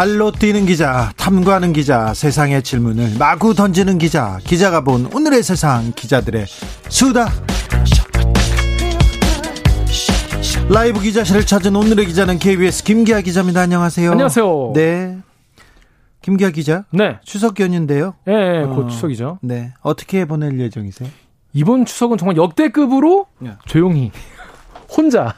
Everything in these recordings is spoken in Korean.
발로 뛰는 기자, 탐구하는 기자, 세상의 질문을 마구 던지는 기자, 기자가 본 오늘의 세상 기자들의 수다. 라이브 기자실을 찾은 오늘의 기자는 KBS 김기아 기자입니다. 안녕하세요. 안녕하세요. 네. 김기아 기자. 네. 추석 연휴인데요. 예, 네, 곧 어, 추석이죠. 네. 어떻게 보낼 예정이세요? 이번 추석은 정말 역대급으로 네. 조용히 혼자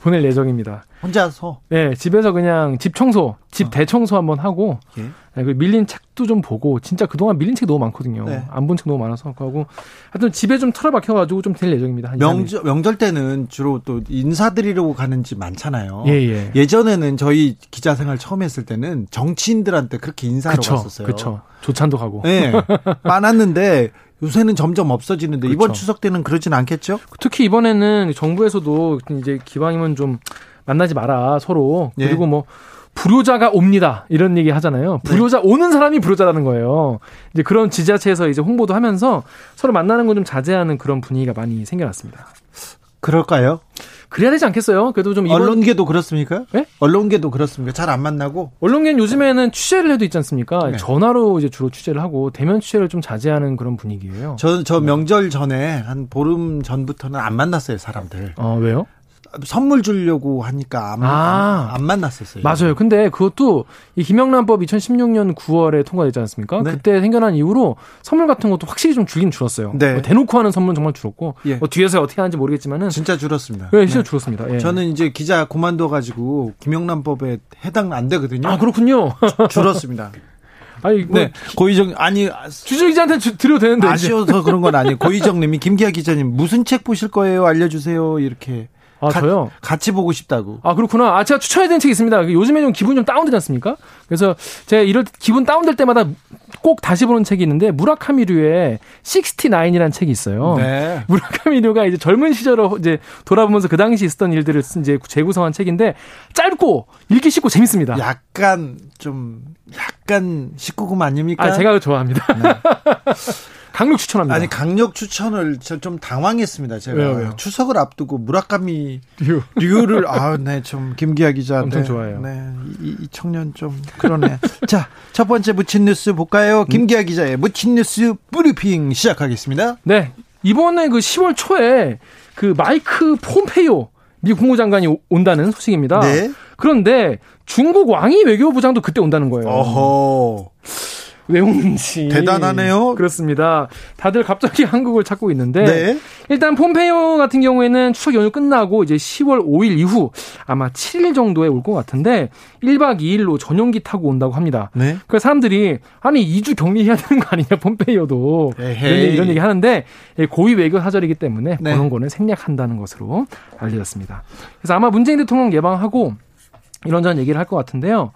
보낼 예정입니다. 혼자서. 네, 집에서 그냥 집 청소, 집 어. 대청소 한번 하고, 예. 네, 그 밀린 책도 좀 보고, 진짜 그동안 밀린 책이 너무 많거든요. 네. 안본 책 너무 많아서 하고, 하여튼 집에 좀 틀어박혀가지고 좀 될 예정입니다. 한 2, 3일. 명절 명절 때는 주로 또 인사드리려고 가는 집 많잖아요. 예, 예. 예 전에는 저희 기자 생활 처음 했을 때는 정치인들한테 그렇게 인사하러 그쵸, 갔었어요. 그쵸. 조찬도 가고. 네. 많았는데 요새는 점점 없어지는데 이번 그쵸. 추석 때는 그러진 않겠죠? 특히 이번에는 정부에서도 이제 기왕이면 좀 만나지 마라 서로 예. 그리고 뭐 불효자가 옵니다 이런 얘기 하잖아요. 불효자 오는 사람이 불효자라는 거예요. 이제 그런 지자체에서 이제 홍보도 하면서 서로 만나는 건 좀 자제하는 그런 분위기가 많이 생겨났습니다. 그럴까요? 그래야 되지 않겠어요? 그래도 좀 이번 언론계도 그렇습니까? 예? 언론계도 그렇습니까? 잘 안 만나고 언론계는 요즘에는 취재를 해도 있지 않습니까? 네. 전화로 이제 주로 취재를 하고 대면 취재를 좀 자제하는 그런 분위기예요. 저, 저 명절 전에 한 보름 전부터는 안 만났어요, 사람들. 어 왜요? 선물 주려고 하니까 안, 아. 안, 안 만났었어요. 맞아요. 근데 그것도 이 김영란법 2016년 9월에 통과됐지 않습니까? 네. 그때 생겨난 이후로 선물 같은 것도 확실히 좀 줄긴 줄었어요. 네. 뭐 대놓고 하는 선물은 정말 줄었고 예. 뭐 뒤에서 어떻게 하는지 모르겠지만은 진짜 줄었습니다. 네, 실제 네. 줄었습니다. 예. 저는 이제 기자 그만둬 가지고 김영란법에 해당 안 되거든요. 아 그렇군요. 줄었습니다. 아니 뭐 네, 고희정 아니 주주 기자한테 주, 드려도 되는데. 아쉬워서 그런 건 아니에요. 고희정님이 김기아 기자님 무슨 책 보실 거예요? 알려주세요. 이렇게 아 가- 저요. 같이 보고 싶다고. 아 그렇구나. 아 제가 추천해야 되는 책이 있습니다. 그 요즘에 좀 기분이 좀 다운되지 않습니까? 그래서 제가 이럴 때 기분 다운될 때마다 꼭 다시 보는 책이 있는데 무라카미류의 69이라는 책이 있어요. 네. 무라카미류가 이제 젊은 시절을 이제 돌아보면서 그 당시 있었던 일들을 쓴 이제 재구성한 책인데 짧고 읽기 쉽고 재밌습니다. 약간 좀 약간 19금 아닙니까? 아 제가 좋아합니다. 강력 추천합니다. 아니 강력 추천을 저좀 당황했습니다. 제가 왜요, 왜요? 추석을 앞두고 무라카미 류. 류를 아네좀 김기아 기자 엄청 네, 좋아해요. 네, 이, 이 청년 좀 그러네. 자첫 번째 묻힌 뉴스 볼까요? 김기아 기자의 묻힌 뉴스 브리핑 시작하겠습니다. 네 이번에 그 10월 초에 그 마이크 폼페이오 미국 국무장관이 오- 온다는 소식입니다. 네. 그런데 중국 왕이 외교부장도 그때 온다는 거예요. 어허. 왜 오는지 대단하네요. 그렇습니다. 다들 갑자기 한국을 찾고 있는데 네. 일단 폼페이오 같은 경우에는 추석 연휴 끝나고 이제 10월 5일 이후 아마 7일 정도에 올 것 같은데 1박 2일로 전용기 타고 온다고 합니다. 네. 그래서 사람들이 아니 2주 격리해야 되는 거 아니냐 폼페이오도 이런 이런 얘기 하는데 예, 고위 외교 사절이기 때문에 네. 그런 거는 생략한다는 것으로 알려졌습니다. 그래서 아마 문재인 대통령 예방하고 이런저런 얘기를 할 것 같은데요.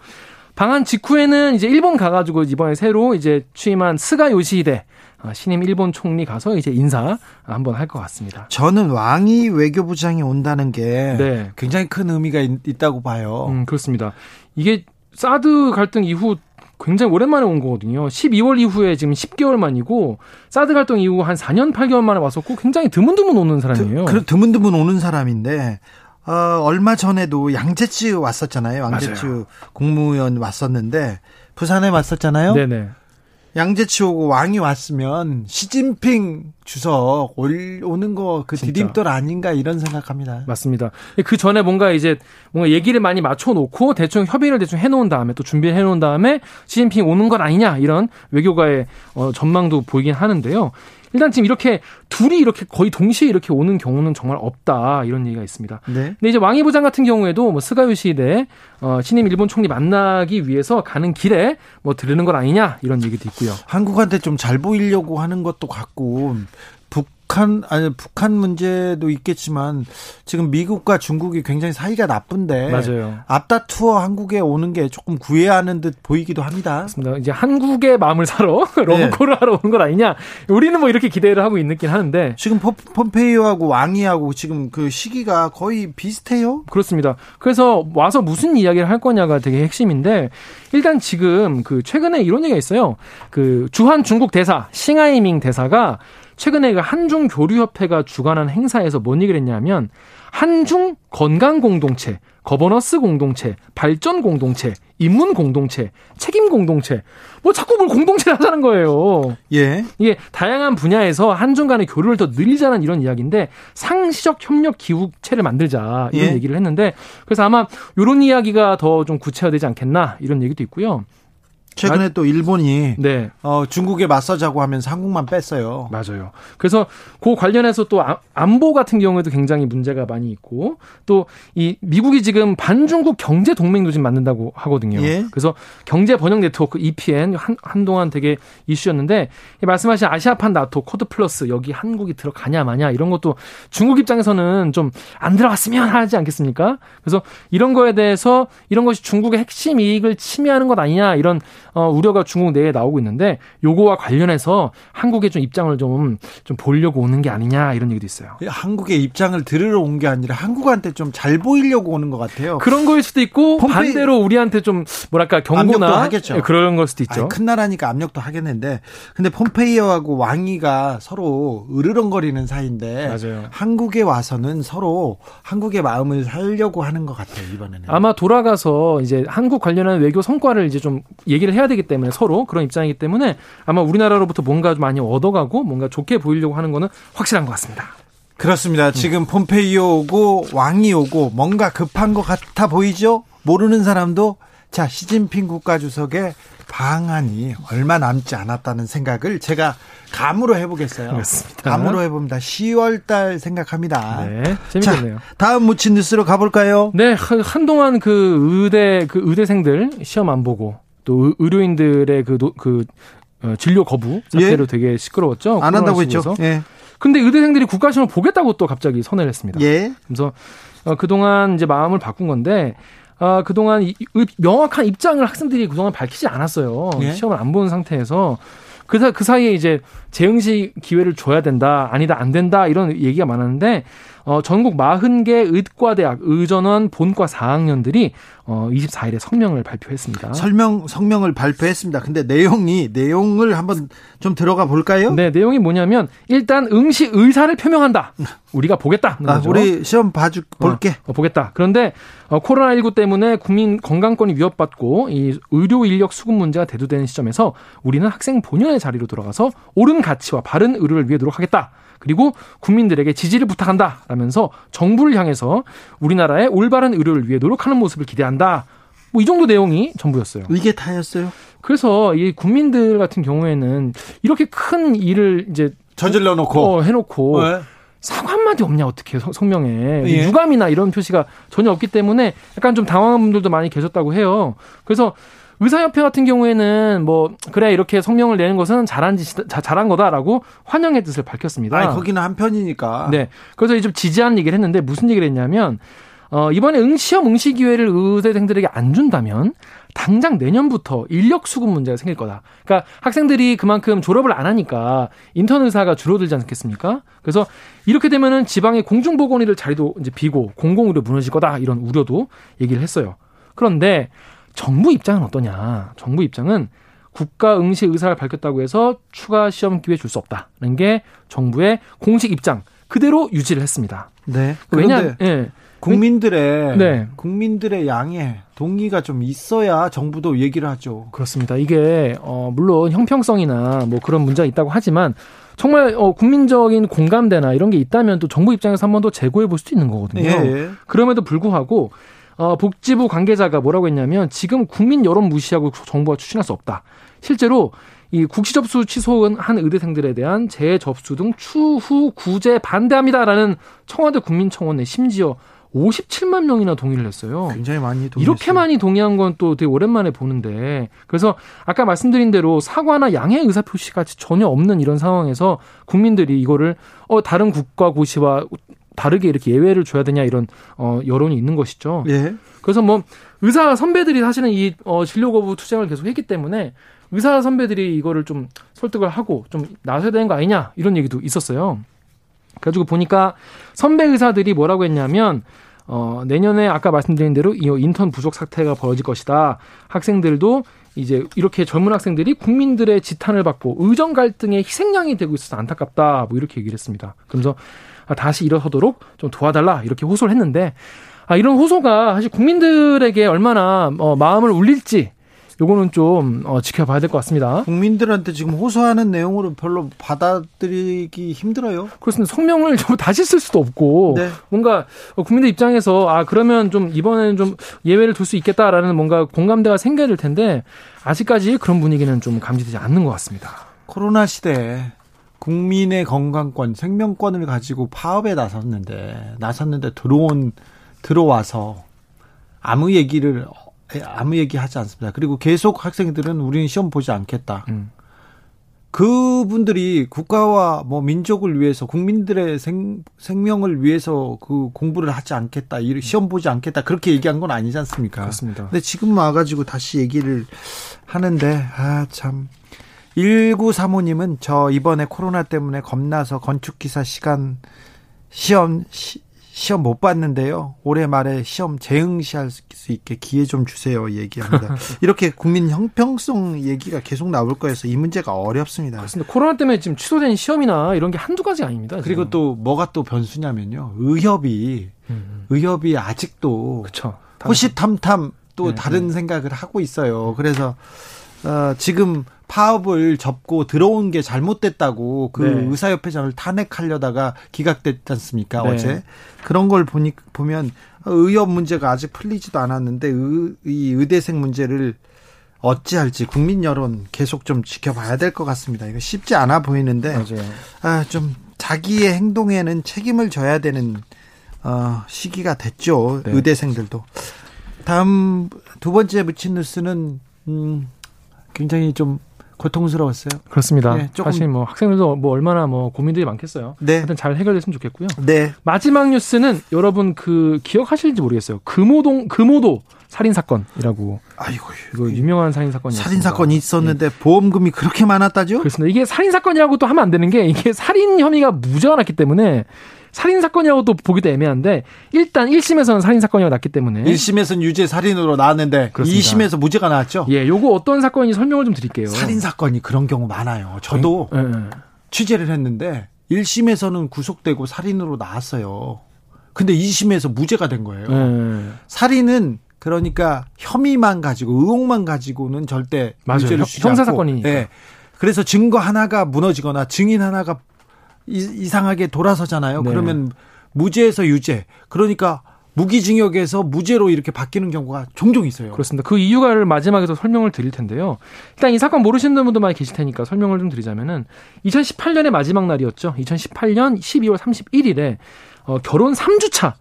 방한 직후에는 이제 일본 가가지고 이번에 새로 이제 취임한 스가 요시히데 아, 신임 일본 총리 가서 이제 인사 한번 할 것 같습니다. 저는 왕이 외교부장이 온다는 게 네. 굉장히 큰 의미가 있, 다고 봐요. 음, 그렇습니다. 이게 사드 갈등 이후 굉장히 오랜만에 온 거거든요. 12월 이후에 지금 10개월 만이고 사드 갈등 이후 한 4년 8개월 만에 왔었고 굉장히 드문드문 오는 사람이에요. 그, 드문드문 오는 사람인데 어, 얼마 전에도 양재치 왔었잖아요. 양재치 맞아요. 국무위원 왔었는데 부산에 왔었잖아요. 네네. 양재치 오고 왕이 왔으면 시진핑 주석 올, 오는 거 그. 디딤돌 아닌가 이런 생각합니다. 맞습니다. 그 전에 뭔가 이제 뭔가 얘기를 많이 맞춰놓고 대충 협의를 대충 해놓은 다음에 또 준비를 해놓은 다음에 시진핑 오는 건 아니냐 이런 외교가의 어, 전망도 보이긴 하는데요. 일단 지금 이렇게 둘이 이렇게 거의 동시에 이렇게 오는 경우는 정말 없다 이런 얘기가 있습니다. 네. 근데 이제 왕이 부장 같은 경우에도 뭐 스가 요시히데 어, 신임 일본 총리 만나기 위해서 가는 길에 뭐 들르는 건 아니냐 이런 얘기도 있고요. 한국한테 좀 잘 보이려고 하는 것도 같고 북 북한 아니 북한 문제도 있겠지만 지금 미국과 중국이 굉장히 사이가 나쁜데 맞아요. 앞다투어 한국에 오는 게 조금 구애하는 듯 보이기도 합니다. 맞습니다. 이제 한국의 마음을 사러 러브콜을 네. 하러 오는 것 아니냐. 우리는 뭐 이렇게 기대를 하고 있긴 하는데 지금 폼페이오하고 왕이하고 지금 그 시기가 거의 비슷해요. 그렇습니다. 그래서 와서 무슨 이야기를 할 거냐가 되게 핵심인데 일단 지금 그 최근에 이런 얘기가 있어요. 그 주한 중국 대사 싱하이밍 대사가 최근에 그 한중 교류협회가 주관한 행사에서 뭔 얘기를 했냐면 한중 건강 공동체, 거버너스 공동체, 발전 공동체, 인문 공동체, 책임 공동체. 뭐 자꾸 뭘 공동체를 하자는 거예요. 예. 이게 다양한 분야에서 한중 간의 교류를 더 늘리자는 이런 이야기인데 상시적 협력 기후체를 만들자 이런 예. 얘기를 했는데 그래서 아마 이런 이야기가 더 좀 구체화되지 않겠나 이런 얘기도 있고요. 최근에 또 일본이 네. 어, 중국에 맞서자고 하면서 한국만 뺐어요. 맞아요. 그래서 그 관련해서 또 아, 안보 같은 경우에도 굉장히 문제가 많이 있고 또 이 미국이 지금 반중국 경제 동맹도 지금 만든다고 하거든요. 예. 그래서 경제 번영 네트워크 EPN 한, 한동안 되게 이슈였는데 말씀하신 아시아판 나토 쿼드 플러스 여기 한국이 들어가냐 마냐 이런 것도 중국 입장에서는 좀 안 들어갔으면 하지 않겠습니까? 그래서 이런 거에 대해서 이런 것이 중국의 핵심 이익을 침해하는 것 아니냐 이런 어, 우려가 중국 내에 나오고 있는데 요거와 관련해서 한국의 좀 입장을 좀, 좀 보려고 오는 게 아니냐 이런 얘기도 있어요. 한국의 입장을 들으러 온 게 아니라 한국한테 좀 잘 보이려고 오는 것 같아요. 그런 거일 수도 있고 폼페이... 반대로 우리한테 좀 뭐랄까 경고나 하겠죠. 예, 그런 걸 수도 있죠. 아니, 큰 나라니까 압력도 하겠는데 근데 폼페이오하고 왕이가 서로 으르렁거리는 사이인데 맞아요. 한국에 와서는 서로 한국의 마음을 살려고 하는 것 같아요 이번에는. 아마 돌아가서 이제 한국 관련한 외교 성과를 이제 좀 얘기를 해야 되기 때문에 서로 그런 입장이기 때문에 아마 우리나라로부터 뭔가 좀 많이 얻어가고 뭔가 좋게 보이려고 하는 거는 확실한 것 같습니다. 그렇습니다. 지금 폼페이오 오고 왕이 오고 뭔가 급한 것 같아 보이죠? 모르는 사람도 자 시진핑 국가주석의 방안이 얼마 남지 않았다는 생각을 제가 감으로 해보겠어요. 그렇습니다. 감으로 해봅니다. 10월 달 생각합니다. 네, 재밌겠네요. 자, 다음 묻힌 뉴스로 가볼까요? 네, 한동안 그 의대 그 의대생들 시험 안 보고 또 의료인들의 그, 그 어, 진료 거부 사태로 예? 되게 시끄러웠죠. 안 한다고 했죠. 예. 근데 의대생들이 국가시험을 보겠다고 또 갑자기 선회를 했습니다. 예. 그래서 어, 그동안 이제 마음을 바꾼 건데 어, 그동안 이, 명확한 입장을 학생들이 그동안 밝히지 않았어요. 예? 시험을 안 보는 상태에서 그, 사, 그 사이에 이제 재응시 기회를 줘야 된다, 아니다, 안 된다, 이런 얘기가 많았는데, 어, 전국 40개 의과대학 의전원 본과 4학년들이 어, 24일에 성명을 발표했습니다. 설명 성명을 발표했습니다. 근데 내용이 내용을 한번 좀 들어가 볼까요? 네, 내용이 뭐냐면 일단 응시 의사를 표명한다. 우리가 보겠다. 아, 우리 시험 봐주 볼게. 어, 어, 보겠다. 그런데 어, 코로나19 때문에 국민 건강권이 위협받고 이 의료 인력 수급 문제가 대두되는 시점에서 우리는 학생 본연의 자리로 들어가서 옳은 가치와 바른 의료를 위해 노력하겠다. 그리고 국민들에게 지지를 부탁한다라면서 정부를 향해서 우리나라의 올바른 의료를 위해 노력하는 모습을 기대한다. 뭐 이 정도 내용이 전부였어요. 이게 다였어요? 그래서 이 국민들 같은 경우에는 이렇게 큰 일을 이제 저질러 놓고 어, 해놓고 네. 사과 한마디 없냐 어떻게 성명에 예. 유감이나 이런 표시가 전혀 없기 때문에 약간 좀 당황한 분들도 많이 계셨다고 해요. 그래서 의사협회 같은 경우에는 뭐 그래 이렇게 성명을 내는 것은 잘한 짓 잘한 거다라고 환영의 뜻을 밝혔습니다. 아니, 거기는 한 편이니까. 네. 그래서 좀 지지하는 얘기를 했는데 무슨 얘기를 했냐면 어 이번에 응 시험 응시 기회를 의대생들에게 안 준다면 당장 내년부터 인력 수급 문제가 생길 거다. 그러니까 학생들이 그만큼 졸업을 안 하니까 인턴 의사가 줄어들지 않겠습니까? 그래서 이렇게 되면은 지방의 공중보건의료 자리도 이제 비고 공공의료 무너질 거다 이런 우려도 얘기를 했어요. 그런데 정부 입장은 어떠냐? 정부 입장은 국가 응시 의사를 밝혔다고 해서 추가 시험 기회 줄 수 없다는 게 정부의 공식 입장 그대로 유지를 했습니다. 네. 왜냐? 예. 국민들의 네. 국민들의 양해 동의가 좀 있어야 정부도 얘기를 하죠. 그렇습니다. 이게 어 물론 형평성이나 뭐 그런 문제가 있다고 하지만 정말 어 국민적인 공감대나 이런 게 있다면 또 정부 입장에서 한 번 더 재고해 볼 수도 있는 거거든요. 예. 그럼에도 불구하고 어, 복지부 관계자가 뭐라고 했냐면 지금 국민 여론 무시하고 정부가 추진할 수 없다. 실제로 이 국시 접수 취소한 의대생들에 대한 재접수 등 추후 구제 반대합니다라는 청와대 국민청원에 심지어 57만 명이나 동의를 했어요. 굉장히 많이 동의 이렇게 많이 동의한 건 또 되게 오랜만에 보는데 그래서 아까 말씀드린 대로 사과나 양해 의사 표시 같이 전혀 없는 이런 상황에서 국민들이 이거를 어 다른 국가 고시와 다르게 이렇게 예외를 줘야 되냐 이런 어 여론이 있는 것이죠. 예. 그래서 뭐 의사 선배들이 사실은 이 어, 진료 거부 투쟁을 계속 했기 때문에 의사 선배들이 이거를 좀 설득을 하고 좀 나서야 되는 거 아니냐 이런 얘기도 있었어요. 그래가지고 보니까 선배 의사들이 뭐라고 했냐면 어, 내년에 아까 말씀드린 대로 이 인턴 부족 사태가 벌어질 것이다. 학생들도 이제 이렇게 젊은 학생들이 국민들의 지탄을 받고 의정 갈등의 희생양이 되고 있어서 안타깝다. 뭐 이렇게 얘기를 했습니다. 그러면서 아, 다시 일어서도록 좀 도와달라 이렇게 호소를 했는데 아, 이런 호소가 사실 국민들에게 얼마나 어, 마음을 울릴지 요거는 좀 어, 지켜봐야 될 것 같습니다. 국민들한테 지금 호소하는 내용으로 별로 받아들이기 힘들어요. 그렇습니다. 성명을 좀 다시 쓸 수도 없고 네. 뭔가 국민들 입장에서 아 그러면 좀 이번에는 좀 예외를 둘 수 있겠다라는 뭔가 공감대가 생겨야 될 텐데 아직까지 그런 분위기는 좀 감지되지 않는 것 같습니다. 코로나 시대에 국민의 건강권, 생명권을 가지고 파업에 나섰는데 나섰는데 들어온 들어와서 아무 얘기를 아무 얘기 하지 않습니다. 그리고 계속 학생들은 우리는 시험 보지 않겠다. 음. 그분들이 국가와 뭐 민족을 위해서 국민들의 생, 생명을 위해서 그 공부를 하지 않겠다, 시험 보지 않겠다 그렇게 얘기한 건 아니지 않습니까? 그렇습니다. 근데 지금 와가지고 다시 얘기를 하는데 아 참. 1935님은 저 이번에 코로나 때문에 겁나서 건축기사 시간 시험 시, 시험 못 봤는데요. 올해 말에 시험 재응시할 수 있게 기회 좀 주세요. 얘기합니다. 이렇게 국민 형평성 얘기가 계속 나올 거여서 이 문제가 어렵습니다. 그렇습니다. 코로나 때문에 지금 취소된 시험이나 이런 게 한두 가지 아닙니다. 지금. 그리고 또 뭐가 또 변수냐면요. 의협이 음. 의협이 아직도 그쵸. 호시탐탐 또 네, 다른 네. 생각을 하고 있어요. 그래서 어, 지금 파업을 접고 들어온 게 잘못됐다고 그 네. 의사협회장을 탄핵하려다가 기각됐지 않습니까 네. 어제 그런 걸 보니 보면 의협 문제가 아직 풀리지도 않았는데 의, 이 의대생 문제를 어찌할지 국민 여론 계속 좀 지켜봐야 될 것 같습니다. 이거 쉽지 않아 보이는데 아, 좀 자기의 행동에는 책임을 져야 되는 어, 시기가 됐죠. 네. 의대생들도. 다음 두 번째 묻힌 뉴스는 음, 굉장히 좀 고통스러웠어요. 그렇습니다. 네, 사실 뭐 학생들도 뭐 얼마나 뭐 고민들이 많겠어요. 네. 하여튼 잘 해결됐으면 좋겠고요. 네. 마지막 뉴스는 여러분 그 기억하실지 모르겠어요. 금호동 금호도 살인 사건이라고. 아이고 이거 유명한 살인 사건이 살인 사건이 있었는데 네. 보험금이 그렇게 많았다죠? 그렇습니다. 이게 살인 사건이라고 또 하면 안 되는 게 이게 살인 혐의가 무죄가 났기 때문에 살인 사건이라고 또 보기도 애매한데 일단 1심에서는 살인 사건이라고 났기 때문에 1심에서는 유죄 살인으로 나왔는데 그렇습니다. 2심에서 무죄가 나왔죠. 예, 요거 어떤 사건인지 설명을 좀 드릴게요. 살인 사건이 그런 경우 많아요. 저도 네, 네. 취재를 했는데 1심에서는 구속되고 살인으로 나왔어요. 근데 2심에서 무죄가 된 거예요. 네. 살인은 그러니까 혐의만 가지고 의혹만 가지고는 절대 맞아요. 형사 사건이니까. 네. 그래서 증거 하나가 무너지거나 증인 하나가 이 상하게 돌아서잖아요. 네. 그러면 무죄에서 유죄. 그러니까 무기징역에서 무죄로 이렇게 바뀌는 경우가 종종 있어요. 그렇습니다. 그 이유가를 마지막에서 설명을 드릴 텐데요. 일단 이 사건 모르시는 분도 많이 계실 테니까 설명을 좀 드리자면은 2018년의 마지막 날이었죠. 2018년 12월 31일에 어, 결혼 3주차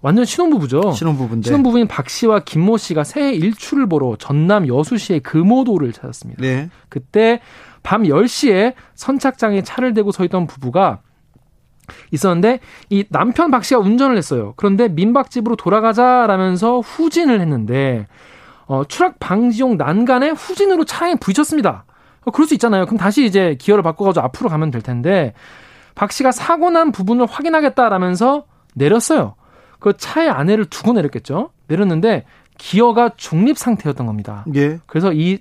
완전 신혼부부죠. 신혼부부인데. 신혼부부인 박 씨와 김모 씨가 새해 일출을 보러 전남 여수시의 금오도를 찾았습니다. 네. 그때 밤 10시에 선착장에 차를 대고 서 있던 부부가 있었는데 이 남편 박 씨가 운전을 했어요. 그런데 민박집으로 돌아가자라면서 후진을 했는데 어, 추락 방지용 난간에 후진으로 차에 부딪혔습니다. 어, 그럴 수 있잖아요. 그럼 다시 이제 기어를 바꿔가지고 앞으로 가면 될 텐데 박 씨가 사고 난 부분을 확인하겠다라면서 내렸어요. 그 차의 아내를 두고 내렸겠죠. 내렸는데 기어가 중립 상태였던 겁니다. 예. 그래서 이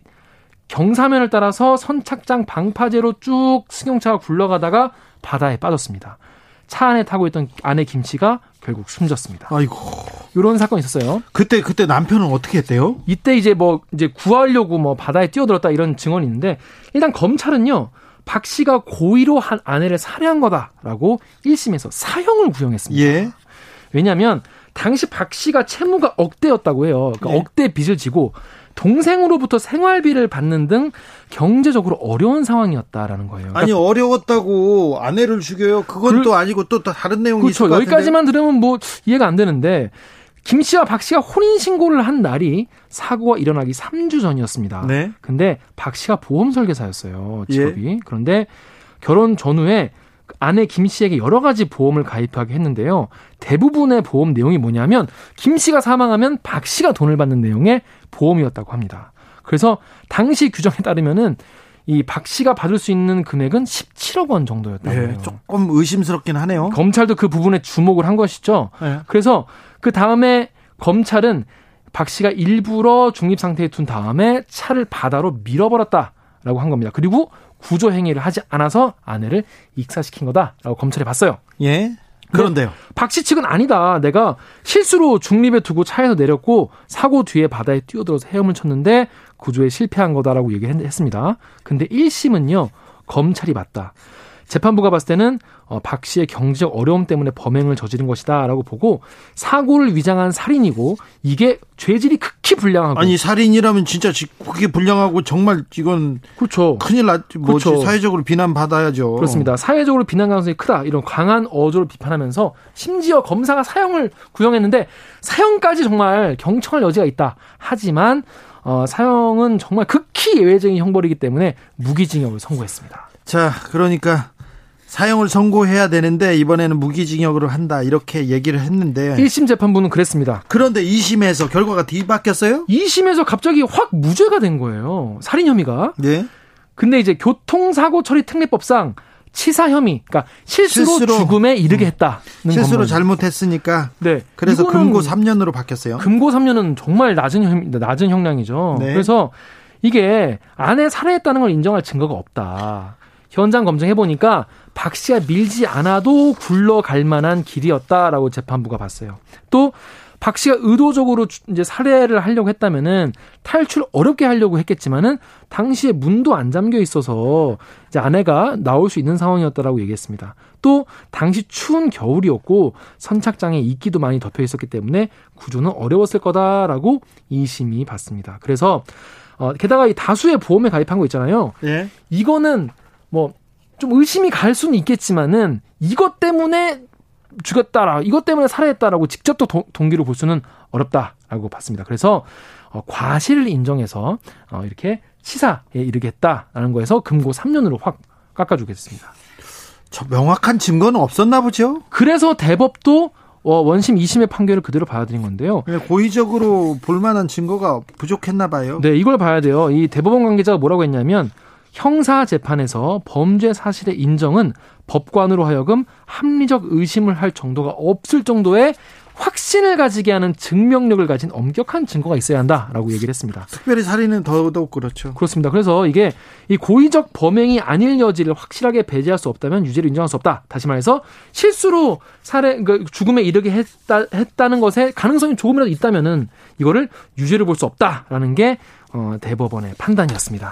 경사면을 따라서 선착장 방파제로 쭉 승용차가 굴러가다가 바다에 빠졌습니다. 차 안에 타고 있던 아내 김 씨가 결국 숨졌습니다. 아이고. 이런 사건이 있었어요. 그때 그때 남편은 어떻게 했대요? 이때 이제 뭐 이제 구하려고 뭐 바다에 뛰어들었다 이런 증언이 있는데 일단 검찰은요. 박 씨가 고의로 한 아내를 살해한 거다라고 1심에서 사형을 구형했습니다. 예. 왜냐하면 당시 박 씨가 채무가 억대였다고 해요. 그러니까 네. 억대 빚을 지고 동생으로부터 생활비를 받는 등 경제적으로 어려운 상황이었다라는 거예요. 그러니까 아니 어려웠다고 아내를 죽여요? 그건 그, 또 아니고 또 다른 내용이 그렇죠. 여기까지만 들으면 뭐 이해가 안 되는데 김 씨와 박 씨가 혼인 신고를 한 날이 사고가 일어나기 3주 전이었습니다. 네. 근데 박 씨가 보험 설계사였어요. 직업이. 예. 그런데 결혼 전후에 아내 김 씨에게 여러 가지 보험을 가입하게 했는데요. 대부분의 보험 내용이 뭐냐면 김 씨가 사망하면 박 씨가 돈을 받는 내용의 보험이었다고 합니다. 그래서 당시 규정에 따르면은 이박 씨가 받을 수 있는 금액은 17억 원 정도였다고 해요. 네, 조금 의심스럽긴 하네요. 검찰도 그 부분에 주목을 한 것이죠. 네. 그래서 그 다음에 검찰은 박 씨가 일부러 중립 상태에 둔 다음에 차를 바다로 밀어버렸다라고 한 겁니다. 그리고 구조 행위를 하지 않아서 아내를 익사시킨 거다라고 검찰이 봤어요. 예. 그런데요. 박 씨 측은 아니다. 내가 실수로 중립에 두고 차에서 내렸고 사고 뒤에 바다에 뛰어들어서 헤엄을 쳤는데 구조에 실패한 거다라고 얘기를 했습니다. 근데 1심은요. 검찰이 맞다. 재판부가 봤을 때는 어, 박 씨의 경제적 어려움 때문에 범행을 저지른 것이다라고 보고 사고를 위장한 살인이고 이게 죄질이 극히 불량하고 아니 살인이라면 진짜 그게 불량하고 정말 이건 그렇죠. 큰일 났지 뭐 그렇죠. 사회적으로 비난 받아야죠. 그렇습니다. 사회적으로 비난 가능성이 크다. 이런 강한 어조를 비판하면서 심지어 검사가 사형을 구형했는데 사형까지 정말 경청할 여지가 있다. 하지만 어, 사형은 정말 극히 예외적인 형벌이기 때문에 무기징역을 선고했습니다. 자, 그러니까 사형을 선고해야 되는데 이번에는 무기징역으로 한다 이렇게 얘기를 했는데 1심 재판부는 그랬습니다. 그런데 2심에서 결과가 뒤바뀌었어요? 2심에서 갑자기 확 무죄가 된 거예요. 살인 혐의가. 네. 근데 이제 교통사고 처리 특례법상 치사 혐의, 그러니까 실수로, 실수로 죽음에 이르게 음. 했다는 실수로 것만. 잘못했으니까. 네. 그래서 금고 3년으로 바뀌었어요. 금고 3년은 정말 낮은 형, 낮은 형량이죠. 네. 그래서 이게 아내 살해했다는 걸 인정할 증거가 없다. 현장 검증해 보니까 박 씨가 밀지 않아도 굴러갈 만한 길이었다라고 재판부가 봤어요. 또 박 씨가 의도적으로 이제 살해를 하려고 했다면은 탈출 어렵게 하려고 했겠지만은 당시에 문도 안 잠겨 있어서 이제 아내가 나올 수 있는 상황이었다라고 얘기했습니다. 또 당시 추운 겨울이었고 선착장에 이끼도 많이 덮여 있었기 때문에 구조는 어려웠을 거다라고 이심이 봤습니다. 그래서 어 게다가 이 다수의 보험에 가입한 거 있잖아요. 예. 이거는 뭐 좀 의심이 갈 수는 있겠지만은 이것 때문에 죽였다라 이것 때문에 살해했다라고 직접 또 동기로 볼 수는 어렵다라고 봤습니다. 그래서 어, 과실을 인정해서 어, 이렇게 치사에 이르겠다라는 거에서 금고 3년으로 확 깎아주겠습니다. 저 명확한 증거는 없었나 보죠. 그래서 대법도 어, 원심 2심의 판결을 그대로 받아들인 건데요. 네, 고의적으로 볼만한 증거가 부족했나 봐요. 네, 이걸 봐야 돼요. 이 대법원 관계자가 뭐라고 했냐면 형사 재판에서 범죄 사실의 인정은 법관으로 하여금 합리적 의심을 할 정도가 없을 정도의 확신을 가지게 하는 증명력을 가진 엄격한 증거가 있어야 한다라고 얘기를 했습니다. 특별히 살인은 더더욱 그렇죠. 그렇습니다. 그래서 이게 이 고의적 범행이 아닐 여지를 확실하게 배제할 수 없다면 유죄를 인정할 수 없다. 다시 말해서 실수로 살해 그러니까 죽음에 이르게 했다, 했다는 것에 가능성이 조금이라도 있다면은 이거를 유죄를 볼 수 없다라는 게 어, 대법원의 판단이었습니다.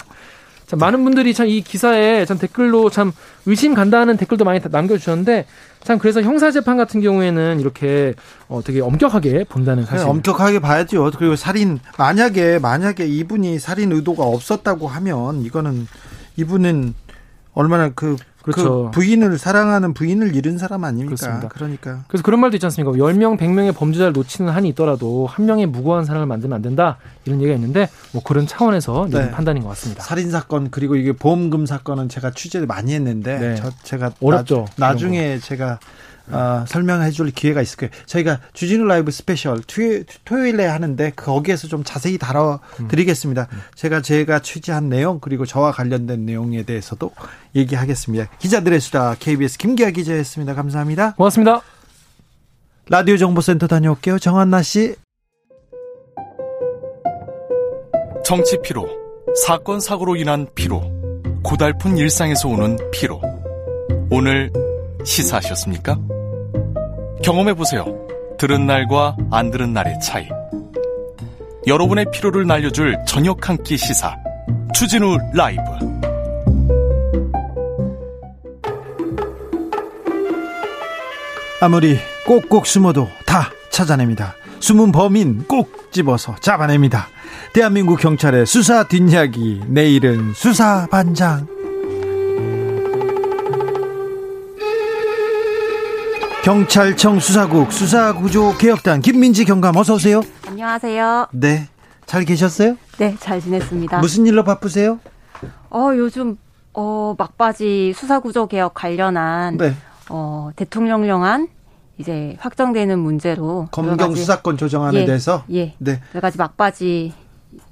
참 많은 분들이 참 이 기사에 참 댓글로 참 의심 간다는 댓글도 많이 남겨주셨는데 참 그래서 형사재판 같은 경우에는 이렇게 어 되게 엄격하게 본다는 사실. 네, 엄격하게 봐야죠. 그리고 살인 만약에 만약에 이분이 살인 의도가 없었다고 하면 이거는 이분은 얼마나 그 그렇죠. 그 부인을 사랑하는 부인을 잃은 사람 아닙니까? 그렇습니다. 그러니까. 그래서 그런 말도 있지 않습니까? 10명, 100명의 범죄자를 놓치는 한이 있더라도 한 명의 무고한 사람을 만들면 안 된다. 이런 얘기가 있는데 뭐 그런 차원에서 네. 판단인 것 같습니다. 살인 사건 그리고 이게 보험금 사건은 제가 취재를 많이 했는데 네. 저 제가 어렵죠. 나, 나중에 제가 어, 설명해 줄 기회가 있을 거예요. 저희가 주진우 라이브 스페셜 토요일, 에 하는데 거기에서 좀 자세히 다뤄드리겠습니다. 음. 제가 제가 취재한 내용 그리고 저와 관련된 내용에 대해서도 얘기하겠습니다. 기자들의 수다 KBS 김기아 기자였습니다. 감사합니다. 고맙습니다. 라디오 정보센터 다녀올게요. 정한나 씨. 정치 피로, 사건 사고로 인한 피로, 고달픈 일상에서 오는 피로. 오늘 시사하셨습니까? 경험해보세요. 들은 날과 안 들은 날의 차이. 여러분의 피로를 날려줄 저녁 한 끼 시사. 추진우 라이브. 아무리 꼭꼭 숨어도 다 찾아냅니다. 숨은 범인 꼭 집어서 잡아냅니다. 대한민국 경찰의 수사 뒷이야기 내일은 수사반장 경찰청 수사국 수사구조 개혁단 김민지 경감 어서 오세요. 안녕하세요. 네. 잘 계셨어요? 네, 잘 지냈습니다. 무슨 일로 바쁘세요? 어, 요즘 어, 막바지 수사구조 개혁 관련한 네. 어, 대통령령안 이제 확정되는 문제로 검경 수사권 조정안에 예, 대해서 예. 네. 여러 가지 막바지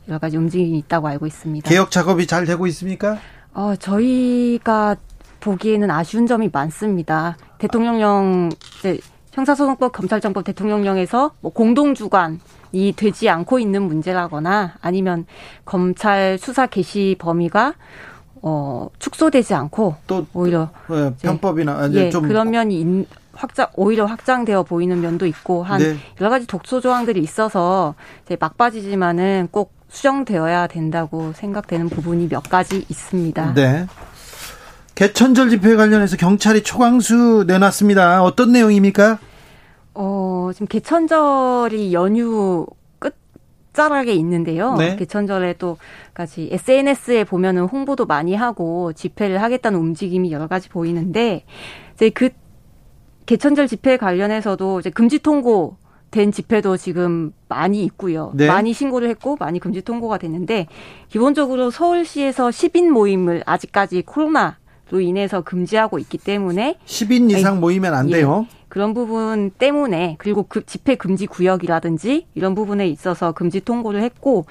여러 가지 움직임이 있다고 알고 있습니다. 개혁 작업이 잘 되고 있습니까? 어, 저희가 보기에는 아쉬운 점이 많습니다. 대통령령 이제 형사소송법 검찰청법 대통령령에서 뭐 공동주관이 되지 않고 있는 문제라거나 아니면 검찰 수사 개시 범위가 어 축소되지 않고 또 오히려 어, 편법이나 아니, 예좀 그런 면이 인- 확장 오히려 확장되어 보이는 면도 있고 한 네. 여러 가지 독소 조항들이 있어서 이제 막바지지만은 꼭 수정되어야 된다고 생각되는 부분이 몇 가지 있습니다. 네. 개천절 집회 관련해서 경찰이 초강수 내놨습니다. 어떤 내용입니까? 어, 지금 개천절이 연휴 끝자락에 있는데요. 네. 개천절에 또 같이 SNS에 보면은 홍보도 많이 하고 집회를 하겠다는 움직임이 여러 가지 보이는데 이제 그 개천절 집회 관련해서도 이제 금지 통고 된 집회도 지금 많이 있고요. 네. 많이 신고를 했고 많이 금지 통고가 됐는데 기본적으로 서울시에서 10인 모임을 아직까지 코로나 로 인해서 금지하고 있기 때문에 10인 이상 모이면 안 예. 돼요. 그런 부분 때문에 그리고 그 집회 금지 구역이라든지 이런 부분에 있어서 금지 통고를 했고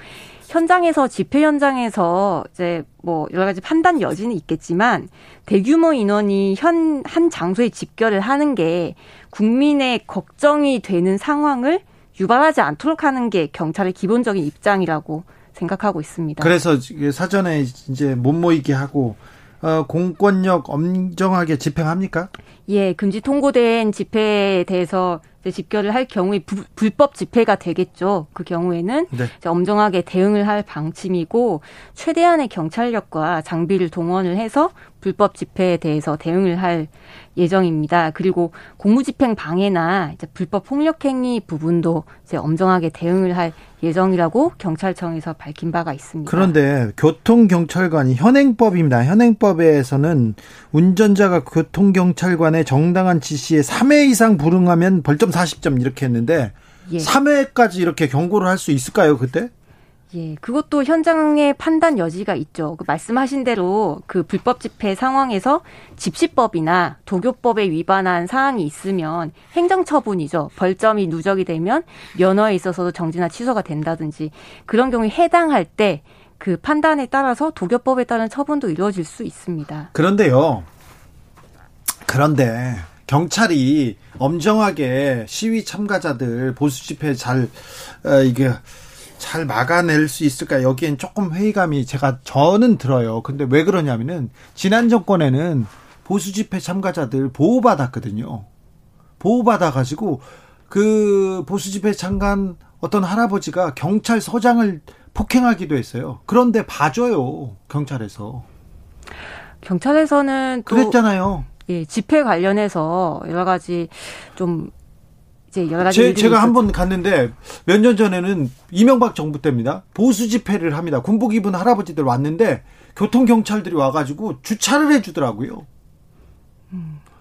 현장에서 집회 현장에서 이제 뭐 여러 가지 판단 여지는 있겠지만 대규모 인원이 현 한 장소에 집결을 하는 게 국민의 걱정이 되는 상황을 유발하지 않도록 하는 게 경찰의 기본적인 입장이라고 생각하고 있습니다. 그래서 사전에 이제 못 모이게 하고 어, 공권력 엄정하게 집행합니까? 예, 금지 통고된 집회에 대해서 집결을 할 경우에 부- 불법 집회가 되겠죠. 그 경우에는 네. 엄정하게 대응을 할 방침이고 최대한의 경찰력과 장비를 동원을 해서 불법 집회에 대해서 대응을 할 예정입니다. 그리고 공무집행 방해나 불법 폭력 행위 부분도 이제 엄정하게 대응을 할 예정이라고 경찰청에서 밝힌 바가 있습니다. 그런데 교통경찰관이 현행법입니다. 현행법에서는 운전자가 교통경찰관의 정당한 지시에 3회 이상 불응하면 벌점 40점 이렇게 했는데 예. 3회까지 이렇게 경고를 할 수 있을까요, 그때? 예, 그것도 현장의 판단 여지가 있죠. 그 말씀하신 대로 그 불법 집회 상황에서 집시법이나 도교법에 위반한 사항이 있으면 행정처분이죠. 벌점이 누적이 되면 면허에 있어서도 정지나 취소가 된다든지 그런 경우에 해당할 때 그 판단에 따라서 도교법에 따른 처분도 이루어질 수 있습니다. 그런데요. 그런데 경찰이 엄정하게 시위 참가자들 보수 집회 잘 어, 이게 잘 막아낼 수 있을까 여기엔 조금 회의감이 제가 저는 들어요. 근데 왜 그러냐면은 지난 정권에는 보수 집회 참가자들 보호받았거든요. 보호받아가지고 그 보수 집회 참관 어떤 할아버지가 경찰서장을 폭행하기도 했어요. 그런데 봐줘요 경찰에서 경찰에서는 또 그랬잖아요. 예, 집회 관련해서 여러 가지 좀 이제 여러 가지 제, 있었- 한번 갔는데 몇 년 전에는 이명박 정부 때입니다. 보수 집회를 합니다. 군복 입은 할아버지들 왔는데 교통 경찰들이 와가지고 주차를 해주더라고요.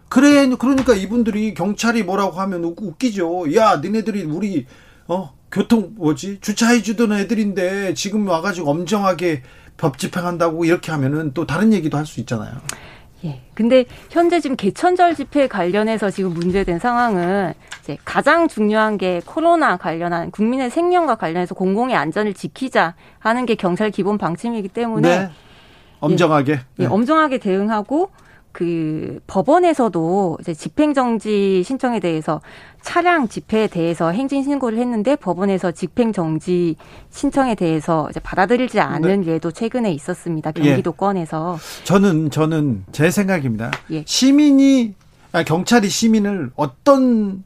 그래 그러니까 이분들이 경찰이 뭐라고 하면 웃- 웃기죠. 야 니네들이 우리 어 교통 뭐지 주차해 주던 애들인데 지금 와가지고 엄정하게 법 집행한다고 이렇게 하면은 또 다른 얘기도 할 수 있잖아요. 예. 근데 현재 지금 개천절 집회 관련해서 지금 문제된 상황은 이제 가장 중요한 게 코로나 관련한 국민의 생명과 관련해서 공공의 안전을 지키자 하는 게 경찰 기본 방침이기 때문에 네. 엄정하게. 예, 네. 엄정하게 대응하고 그 법원에서도 이제 집행정지 신청에 대해서 차량 집회에 대해서 행진 신고를 했는데 법원에서 집행정지 신청에 대해서 이제 받아들이지 않는 예도 최근에 있었습니다. 네. 예. 경기도권에서 저는 저는 제 생각입니다. 예. 시민이 아, 경찰이 시민을 어떤